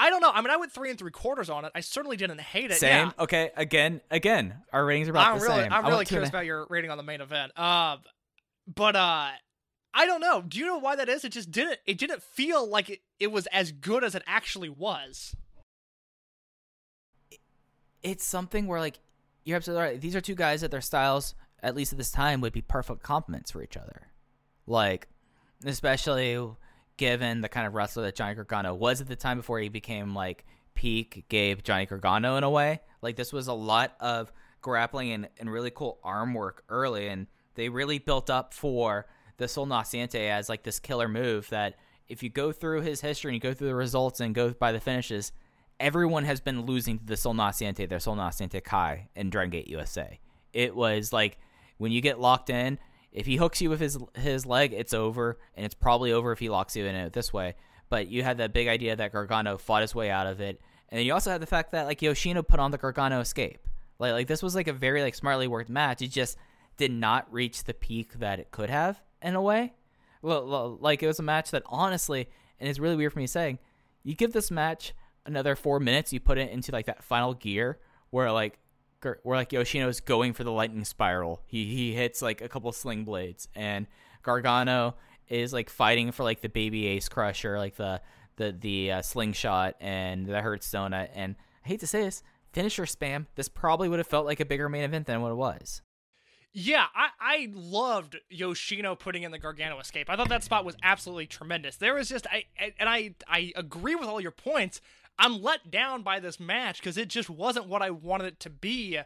I don't know. I mean, I went three and three quarters on it. I certainly didn't hate it. Same. Yeah. Okay. Again. Again. Our ratings are about I'm the really, same. I'm really went two and curious about your rating on the main event. Uh, but uh, I don't know. Do you know why that is? It just didn't. It didn't feel like it, it was as good as it actually was. It's something where like you're absolutely right. These are two guys that their styles, at least at this time, would be perfect complements for each other. Like, especially given the kind of wrestler that Johnny Gargano was at the time before he became like peak Gabe Johnny Gargano in a way. Like this was a lot of grappling and, and really cool arm work early, and they really built up for the Sol Naciente as like this killer move that if you go through his history and you go through the results and go by the finishes, everyone has been losing to the Sol Naciente, their Sol Naciente Kai in Dragon Gate USA. It was like when you get locked in, if he hooks you with his his leg, it's over, and it's probably over if he locks you in it this way. But you had that big idea that Gargano fought his way out of it, and then you also had the fact that like Yoshino put on the Gargano escape. Like like this was like a very like smartly worked match. It just did not reach the peak that it could have in a way. Well, like it was a match that honestly, and it's really weird for me saying, you give this match another four minutes, you put it into like that final gear where like where like Yoshino's going for the lightning spiral. He he hits like a couple sling blades, and Gargano is like fighting for like the baby ace crusher, like the the the uh, slingshot and the hurts donut. And I hate to say this, finisher spam. This probably would have felt like a bigger main event than what it was. Yeah, I, I loved Yoshino putting in the Gargano escape. I thought that spot was absolutely tremendous. There was just I and I I agree with all your points. I'm let down by this match because it just wasn't what I wanted it to be,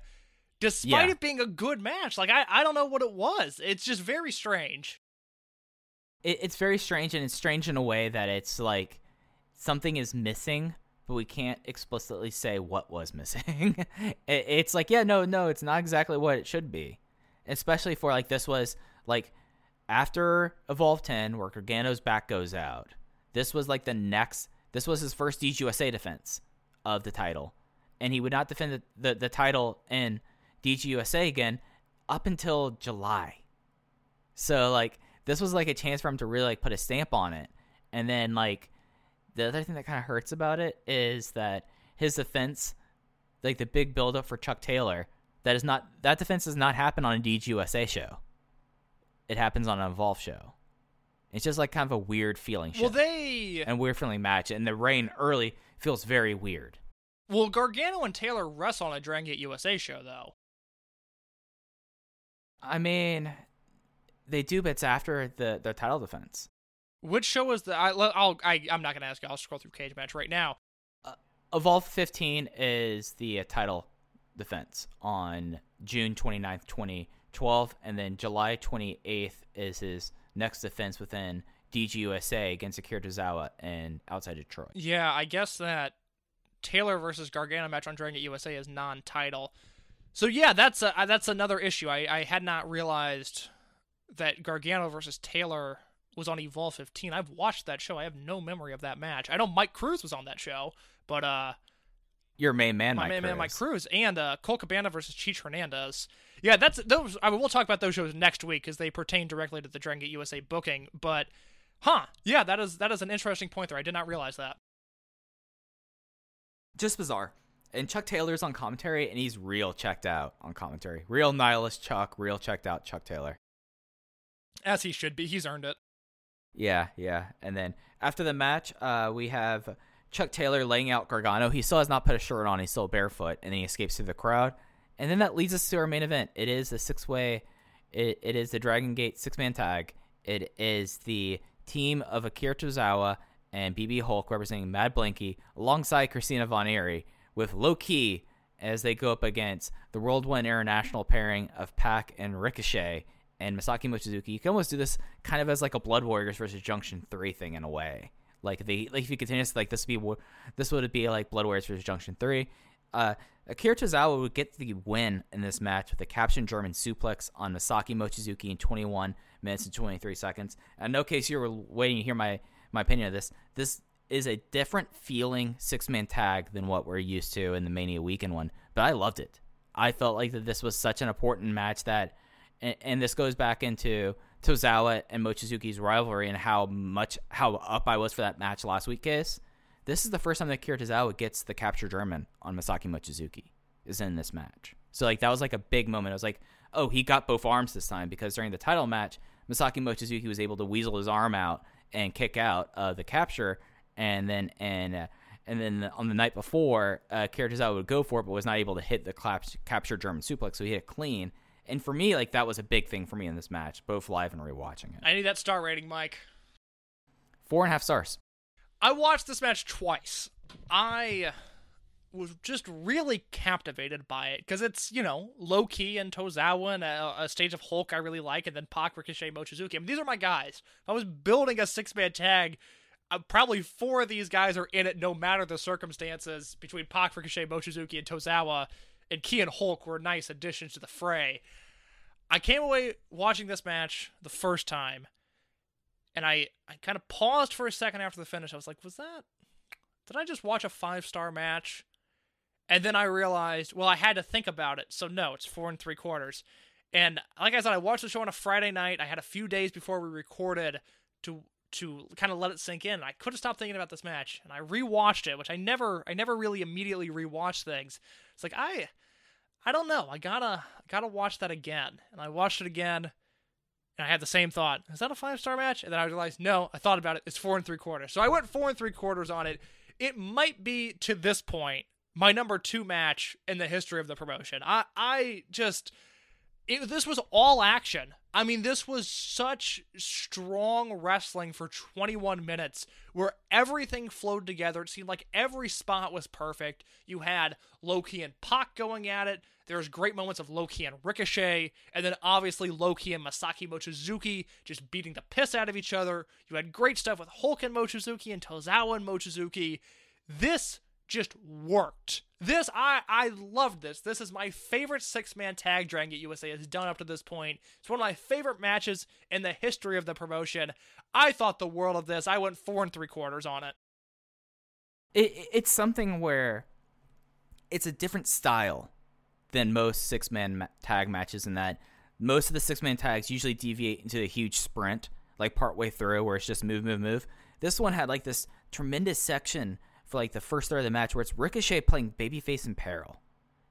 despite Yeah. it being a good match. Like I I don't know what it was. It's just very strange. it, it's very strange and it's strange in a way that it's like something is missing but we can't explicitly say what was missing it, it's like yeah no no it's not exactly what it should be especially for like this was like after evolve 10 where gargano's back goes out this was like the next this was his first dgusa defense of the title and he would not defend the, the, the title in dgusa again up until july so like this was like a chance for him to really like put a stamp on it. And then like the other thing that kind of hurts about it is that his defense, like the big buildup for Chuck Taylor, that is not that defense does not happen on a DGUSA show. It happens on an Evolve show. It's just like kind of a weird feeling show. Well, they and weird feeling match, and the rain early feels very weird. well Gargano and Taylor wrestle on a Dragon Gate USA show though. I mean, they do, but it's after the the title defense. Which show was the? I, I'll I I'm not gonna ask you. I'll scroll through Cagematch right now. Uh, Evolve 15 is the uh, title defense on June 29th, 2012, and then July 28th is his next defense within DGUSA against Akira Tozawa and outside Detroit. Yeah, I guess that Taylor versus Gargano match on Dragon Gate USA is non-title. So yeah, that's a, uh, that's another issue. I, I had not realized that Gargano versus Taylor was on Evolve 15. I've watched that show. I have no memory of that match. I know Mike Cruz was on that show, but uh, Your main man, my Mike main man Cruz. Mike Cruz and uh, Colt Cabana versus Cheech Hernandez. Yeah, that's those. I mean, we'll talk about those shows next week because they pertain directly to the Dragon Gate USA booking. But, huh? Yeah, that is that is an interesting point there. I did not realize that. Just bizarre. And Chuck Taylor's on commentary, and he's real checked out on commentary. Real nihilist Chuck, real checked out Chuck Taylor. As he should be. He's earned it. Yeah, yeah. And then after the match, uh, we have Chuck Taylor laying out Gargano. He still has not put a shirt on. He's still barefoot, and then he escapes through the crowd. And then that leads us to our main event. It is the six way. It, it is the Dragon Gate six man tag. It is the team of Akira Tozawa and BB Hulk representing Mad Blankey alongside Christina Von Eerie with Low Ki as they go up against the World One International pairing of Pac and Ricochet and Masaaki Mochizuki. You can almost do this kind of as like a Blood Warriors versus Junction Three thing in a way. Like the like if you continue like this would be this would be like Blood Warriors versus Junction Three. Uh, Akira Tozawa would get the win in this match with a caption German suplex on Masaaki Mochizuki in 21 minutes and 23 seconds. And no case you were waiting to hear my my opinion of this. This is a different feeling six man tag than what we're used to in the Mania weekend one, but I loved it. I felt like that this was such an important match that, and, and this goes back into Tozawa and Mochizuki's rivalry and how much how up I was for that match last week. Case this is the first time that Akira Tozawa gets the capture German on Masaaki Mochizuki is in this match. So like that was like a big moment. I was like, oh, he got both arms this time because during the title match, Masaaki Mochizuki was able to weasel his arm out and kick out uh, the capture, and then and uh, and then on the night before, uh, Akira Tozawa would go for it, but was not able to hit the clap- capture German suplex, so he hit it clean. And for me, like that was a big thing for me in this match, both live and rewatching it. I need that star rating, Mike. Four and a half stars. I watched this match twice. I was just really captivated by it because it's you know Low Ki and Tozawa and a, a, stage of Hulk I really like, and then Pac, Ricochet, Mochizuki. I mean, these are my guys. If I was building a six man tag, uh, probably four of these guys are in it, no matter the circumstances. Between Pac, Ricochet, Mochizuki, and Tozawa, and Ki and Hulk were nice additions to the fray. I came away watching this match the first time, and I I kind of paused for a second after the finish. I was like, was that? Did I just watch a five star match? And then I realized, well, I had to think about it. So no, it's four and three quarters. And like I said, I watched the show on a Friday night. I had a few days before we recorded to to kind of let it sink in. I couldn't stop thinking about this match, and I rewatched it, which I never I never really immediately rewatch things. It's like I I don't know. I gotta gotta watch that again, and I watched it again, and I had the same thought: Is that a five star match? And then I realized, no. I thought about it. It's four and three quarters. So I went four and three quarters on it. It might be to this point my number two match in the history of the promotion. I I just it, this was all action. I mean, this was such strong wrestling for 21 minutes where everything flowed together. It seemed like every spot was perfect. You had Low Ki and Pac going at it. There was great moments of Low Ki and Ricochet, and then obviously Low Ki and Masaaki Mochizuki just beating the piss out of each other. You had great stuff with Hulk and Mochizuki and Tozawa and Mochizuki. This just worked. This I I loved this. This is my favorite six man tag Dragon Gate USA has done up to this point. It's one of my favorite matches in the history of the promotion. I thought the world of this. I went four and three quarters on it. It it's something where it's a different style than most six man ma- tag matches in that most of the six man tags usually deviate into a huge sprint like partway through where it's just move move move. This one had like this tremendous section for like the first third of the match where it's Ricochet playing babyface in peril.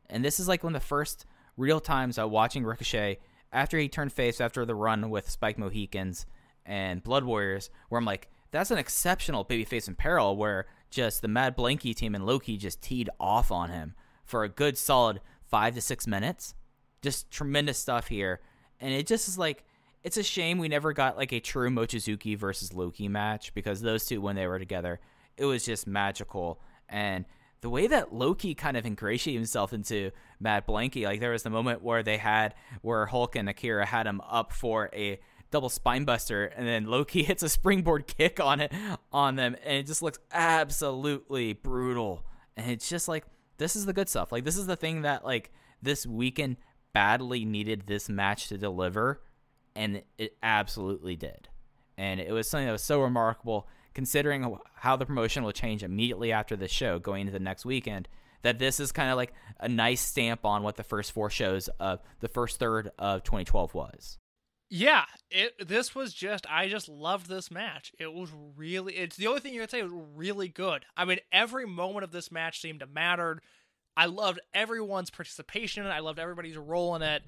And this is like one of the first real times I watching Ricochet after he turned face after the run with Spike Mohicans and Blood Warriors, where I'm like, that's an exceptional babyface in peril where just the Mad Blankey team and Low Ki just teed off on him for a good solid five to six minutes. Just tremendous stuff here. And it just is like it's a shame we never got like a true Mochizuki versus Low Ki match because those two when they were together it was just magical. And the way that Low Ki kind of ingratiated himself into Mad Blankey, like there was the moment where they had where Hulk and Akira had him up for a double spinebuster, and then Low Ki hits a springboard kick on it on them, and it just looks absolutely brutal. And it's just like this is the good stuff. Like this is the thing that like this weekend badly needed this match to deliver, and it absolutely did. And it was something that was so remarkable considering how the promotion will change immediately after the show going into the next weekend, that this is kind of like a nice stamp on what the first four shows of the first third of 2012 was. Yeah, it this was just I just loved this match. It was really it's the only thing you could say was really good. I mean, every moment of this match seemed to matter. I loved everyone's participation. I loved everybody's role in it.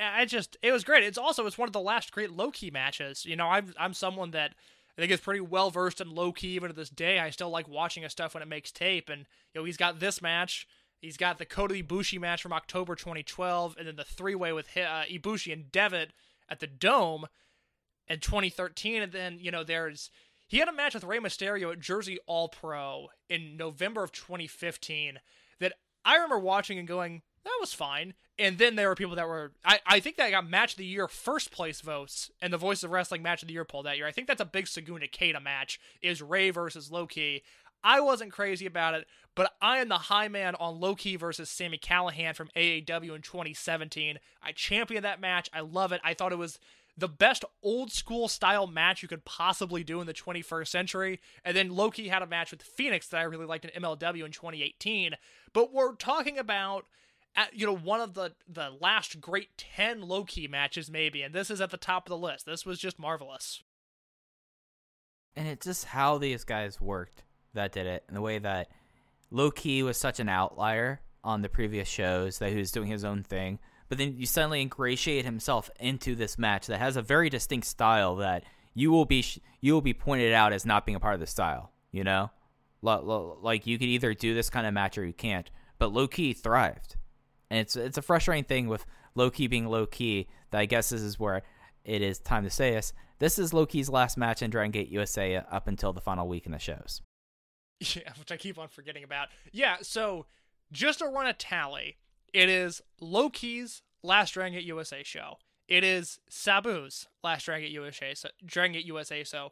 I just it was great. It's also it's one of the last great Low Ki matches. You know, I'm I'm someone that I think it's pretty well versed in Low Ki even to this day. I still like watching his stuff when it makes tape. And you know, he's got this match. He's got the Kota Ibushi match from October 2012, and then the three way with uh, Ibushi and Devitt at the Dome in 2013. And then you know, there's he had a match with Rey Mysterio at Jersey All Pro in November of 2015 that I remember watching and going, that was fine. And then there were people that were, I, I think that got match of the year first place votes and the Voice of Wrestling match of the year poll that year. I think that's a big Saguna Kata match, is Rey versus Low Ki. I wasn't crazy about it, but I am the high man on Low Ki versus Sammy Callahan from AAW in 2017. I championed that match. I love it. I thought it was the best old school style match you could possibly do in the 21st century. And then Low Ki had a match with Phoenix that I really liked in MLW in 2018. But we're talking about at, you know one of the the last great 10 Low Ki matches maybe and this is at the top of the list. This was just marvelous. And it's just how these guys worked that did it and the way that Low Ki was such an outlier on the previous shows that he was doing his own thing. But then you suddenly ingratiate himself into this match that has a very distinct style that you will be you will be pointed out as not being a part of the style you know? Like you could either do this kind of match or you can't. But Low Ki thrived and it's it's a frustrating thing with Low Ki being Low Ki. That I guess this is where it is time to say this. This is Low Ki's last match in Dragon Gate USA up until the final week in the shows. Yeah, which I keep on forgetting about. Yeah, so just to run a tally, it is Low Ki's last Dragon Gate USA show. It is Sabu's last Dragon Gate USA, so Dragon Gate USA. So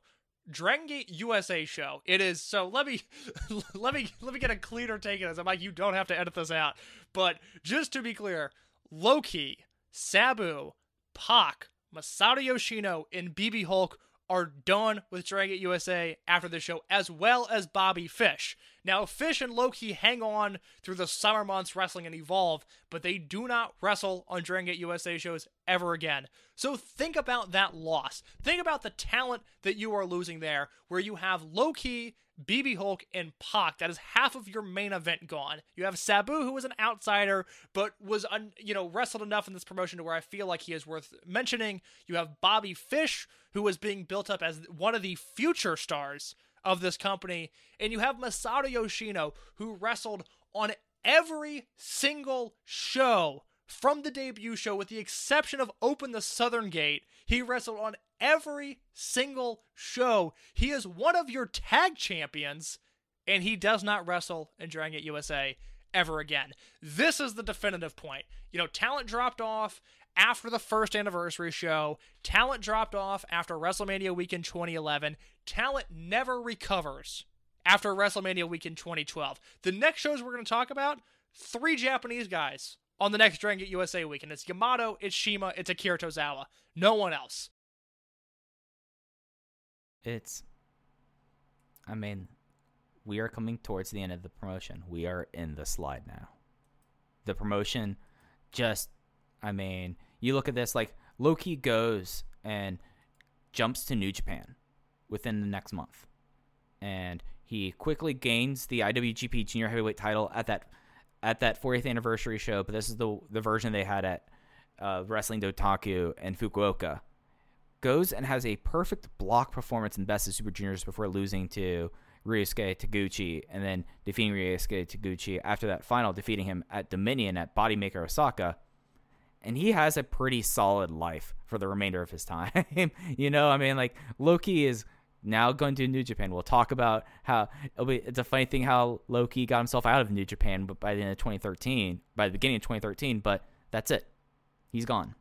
Dragon Gate USA show. It is so. Let me let me let me get a cleaner take of this. I'm like, you don't have to edit this out. But just to be clear, Low Ki, Sabu, Pac, Masato Yoshino, and BB Hulk are done with Dragon USA after the show, as well as Bobby Fish. Now, Fish and Low Ki hang on through the summer months wrestling and evolve, but they do not wrestle on Dragon USA shows ever again. So think about that loss. Think about the talent that you are losing there, where you have Low Ki BB Hulk, and Pac. That is half of your main event gone. You have Sabu, who was an outsider, but was un, you know wrestled enough in this promotion to where I feel like he is worth mentioning. You have Bobby Fish, who was being built up as one of the future stars of this company, and you have Masato Yoshino, who wrestled on every single show from the debut show, with the exception of Open the Southern Gate. He wrestled on every single show. He is one of your tag champions, and he does not wrestle in Dragon Gate USA ever again. This is the definitive point. You know, talent dropped off after the first anniversary show. Talent dropped off after WrestleMania weekend 2011. Talent never recovers after WrestleMania weekend 2012. The next shows we're going to talk about, three Japanese guys on the next Dragon Gate USA weekend. It's Yamato, it's CIMA, it's Akira Tozawa. No one else it's I mean, we are coming towards the end of the promotion. We are in the slide now. The promotion just I mean, you look at this like Low Ki goes and jumps to New Japan within the next month. And he quickly gains the IWGP Junior Heavyweight title at that at that 40th anniversary show, but this is the the version they had at uh, Wrestling Dontaku and Fukuoka goes and has a perfect block performance in Best of Super Juniors before losing to Ryusuke Taguchi and then defeating Ryusuke Taguchi after that final, defeating him at Dominion at Bodymaker Osaka. And he has a pretty solid life for the remainder of his time. you know, I mean, like Low Ki is now going to New Japan. We'll talk about how be, it's a funny thing how Low Ki got himself out of New Japan but by the end of 2013, by the beginning of 2013, but that's it. He's gone.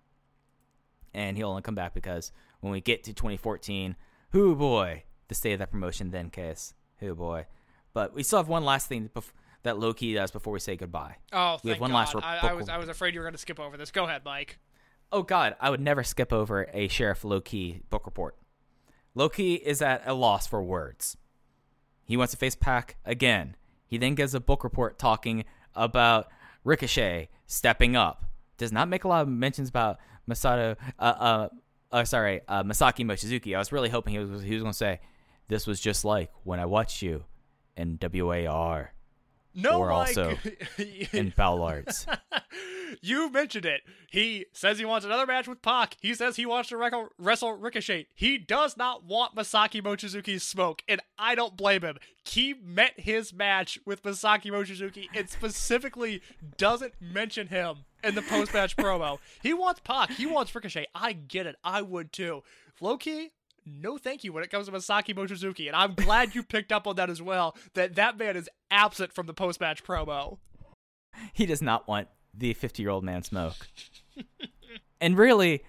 And he'll only come back because when we get to 2014. Who boy, the state of that promotion then, case. Who boy. But we still have one last thing bef- that Low Ki does before we say goodbye. Oh, we have one God. last. Re- I, I, was I was afraid you were going to skip over this. Go ahead, Mike. Oh God, I would never skip over a Sheriff Low Ki book report. Low Ki is at a loss for words. He wants to face Pac again. He then gives a book report talking about Ricochet stepping up. Does not make a lot of mentions about Masato, uh, uh, uh, sorry, uh, Masaaki Mochizuki. I was really hoping he was he was going to say, "This was just like when I watched you in WAR." No, or Mike. also in foul arts. you mentioned it. He says he wants another match with Pac. He says he wants to wrestle, wrestle Ricochet. He does not want Masaaki Mochizuki's smoke, and I don't blame him. He met his match with Masaaki Mochizuki and specifically doesn't mention him in the post match promo. He wants Pac. He wants Ricochet. I get it. I would too. Low Ki, no thank you when it comes to Masaaki Mochizuki, and I'm glad you picked up on that as well. That that man is absent from the post match promo. he does not want the 50 year old man smoke. and really,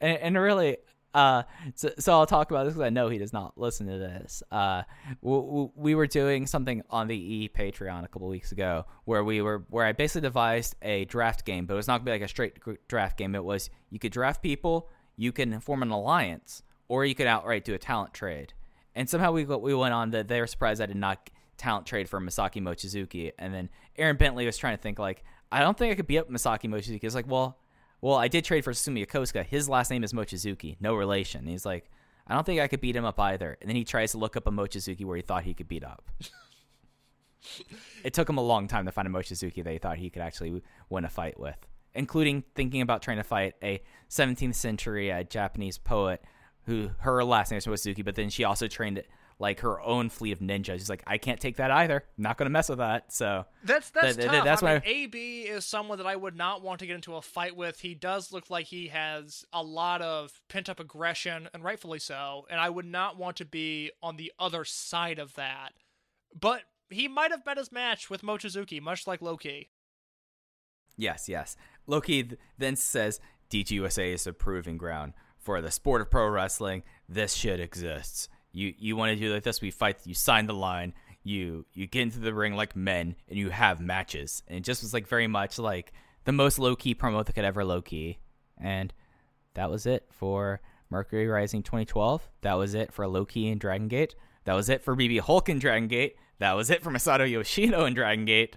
and, really, uh, so, so I'll talk about this because I know he does not listen to this. Uh, we were doing something on the E Patreon a couple weeks ago where we were where I basically devised a draft game, but it was not gonna be like a straight draft game. It was you could draft people, you can form an alliance, or you could outright do a talent trade. And somehow we we went on that they were surprised I did not talent trade for Masaaki Mochizuki, and then Aaron Bentley was trying to think like I don't think I could beat up Masaaki Mochizuki. It's like well. Well, I did trade for Susumu Yokosuka. His last name is Mochizuki, no relation. He's like, I don't think I could beat him up either. And then he tries to look up a Mochizuki where he thought he could beat up. it took him a long time to find a Mochizuki that he thought he could actually win a fight with, including thinking about trying to fight a 17th century uh, Japanese poet who her last name is Mochizuki, but then she also trained like her own fleet of ninjas. She's like, I can't take that either. I'm not going to mess with that. So That's that's That- that- tough. that's I why mean, AB is someone that I would not want to get into a fight with. He does look like he has a lot of pent up aggression, and rightfully so. And I would not want to be on the other side of that. But he might have met his match with Mochizuki, much like Low Ki. Yes, yes. Low Ki th- then says DGUSA is a proving ground for the sport of pro wrestling. This shit exists. You you want to do like this? We fight. You sign the line. You you get into the ring like men, and you have matches. And it just was like very much like the most Low Ki promo that could ever Low Ki. And that was it for Mercury Rising 2012. That was it for Low Ki and Dragon Gate. That was it for BB Hulk and Dragon Gate. That was it for Masato Yoshino and Dragon Gate.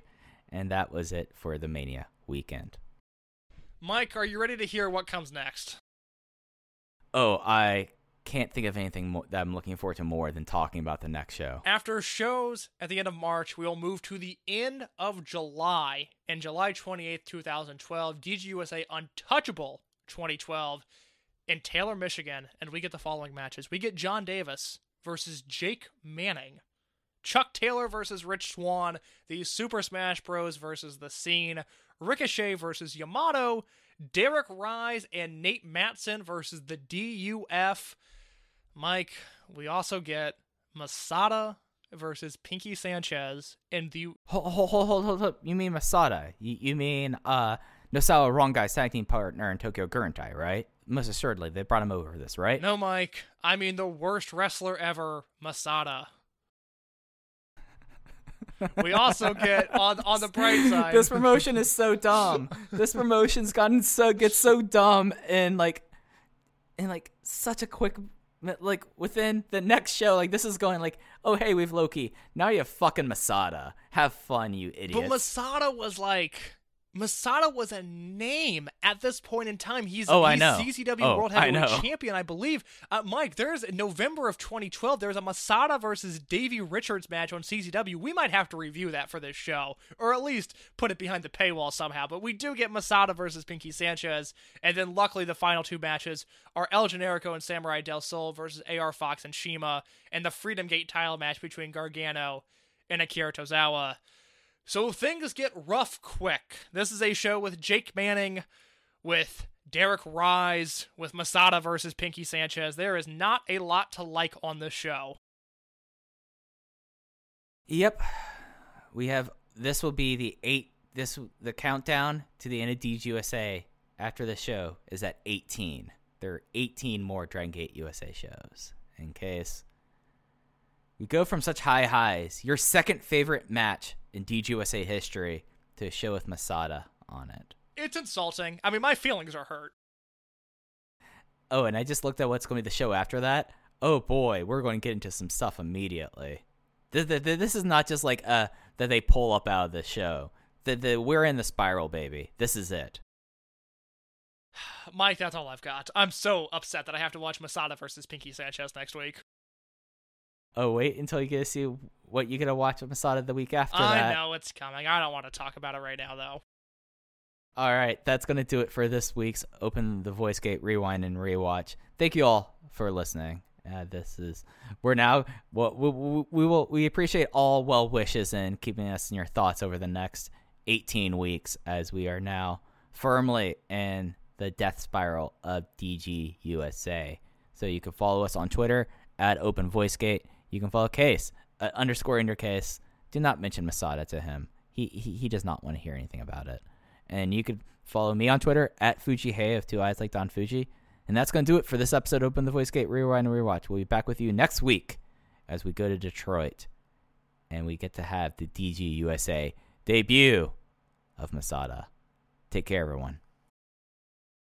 And that was it for the Mania weekend. Mike, are you ready to hear what comes next? Oh, I can't think of anything that I'm looking forward to more than talking about the next show. After shows at the end of March, we will move to the end of July. And July 28th, 2012, DGUSA Untouchable 2012 in Taylor, Michigan. And we get the following matches we get John Davis versus Jake Manning, Chuck Taylor versus Rich Swann, the Super Smash Bros. versus The Scene, Ricochet versus Yamato, Derek Rise and Nate Matson versus the DUF. Mike, we also get Masada versus Pinky Sanchez and the Hold, hold, hold, hold, hold, hold. You mean Masada? You, you mean uh, Nosawa Rongai's tag team partner in Tokyo Gurentai, right? Most assuredly, they brought him over for this, right? No, Mike. I mean the worst wrestler ever, Masada. We also get on on the bright side. this promotion is so dumb. this promotion's gotten so gets so dumb in like in like such a quick like within the next show like this is going like oh hey we've Loki now you have fucking Masada have fun you idiot. But Masada was like Masada was a name at this point in time. He's, Oh, he's. CCW Oh, World Heavyweight. Champion, I believe. Uh, Mike, there's in November of 2012. There's a Masada versus Davey Richards match on CCW. We might have to review that for this show, or at least put it behind the paywall somehow. But we do get Masada versus Pinky Sanchez, and then luckily the final two matches are El Generico and Samurai Del Sol versus AR Fox and CIMA, and the Freedom Gate title match between Gargano and Akira Tozawa. So things get rough quick. This is a show with Jake Manning, with Derek Rise, with Masada versus Pinky Sanchez. There is not a lot to like on this show. Yep. We have this will be the eight this the countdown to the end of DGUSA after the show is at 18. There are 18 more Dragon Gate USA shows in case we go from such high highs. Your second favorite match in DGUSA history to a show with Masada on it. It's insulting. I mean, my feelings are hurt. Oh, and I just looked at what's going to be the show after that. Oh boy, we're going to get into some stuff immediately. Th- th- th- This is not just like uh that they pull up out of the show. The, the, we're in the spiral, baby. This is it. Mike, that's all I've got. I'm so upset that I have to watch Masada versus Pinky Sanchez next week. Oh, wait until you get to see what you gonna watch with Masada the week after I that. know it's coming. I don't want to talk about it right now, though. All right, that's going to do it for this week's Open the Voice Gate Rewind and Rewatch. Thank you all for listening. Uh, this is we're now well, we, we, we will we appreciate all well wishes and keeping us in your thoughts over the next 18 weeks as we are now firmly in the death spiral of DG USA. So you can follow us on Twitter at Open Voice Gate. You can follow Case uh, underscore in your case. Do not mention Masada to him. He, he he does not want to hear anything about it. And you could follow me on Twitter at Fuji Hey of Two Eyes Like Don Fuji. And that's going to do it for this episode Open the Voice Gate Rewind and Rewatch. We'll be back with you next week as we go to Detroit and we get to have the DG USA debut of Masada. Take care, everyone.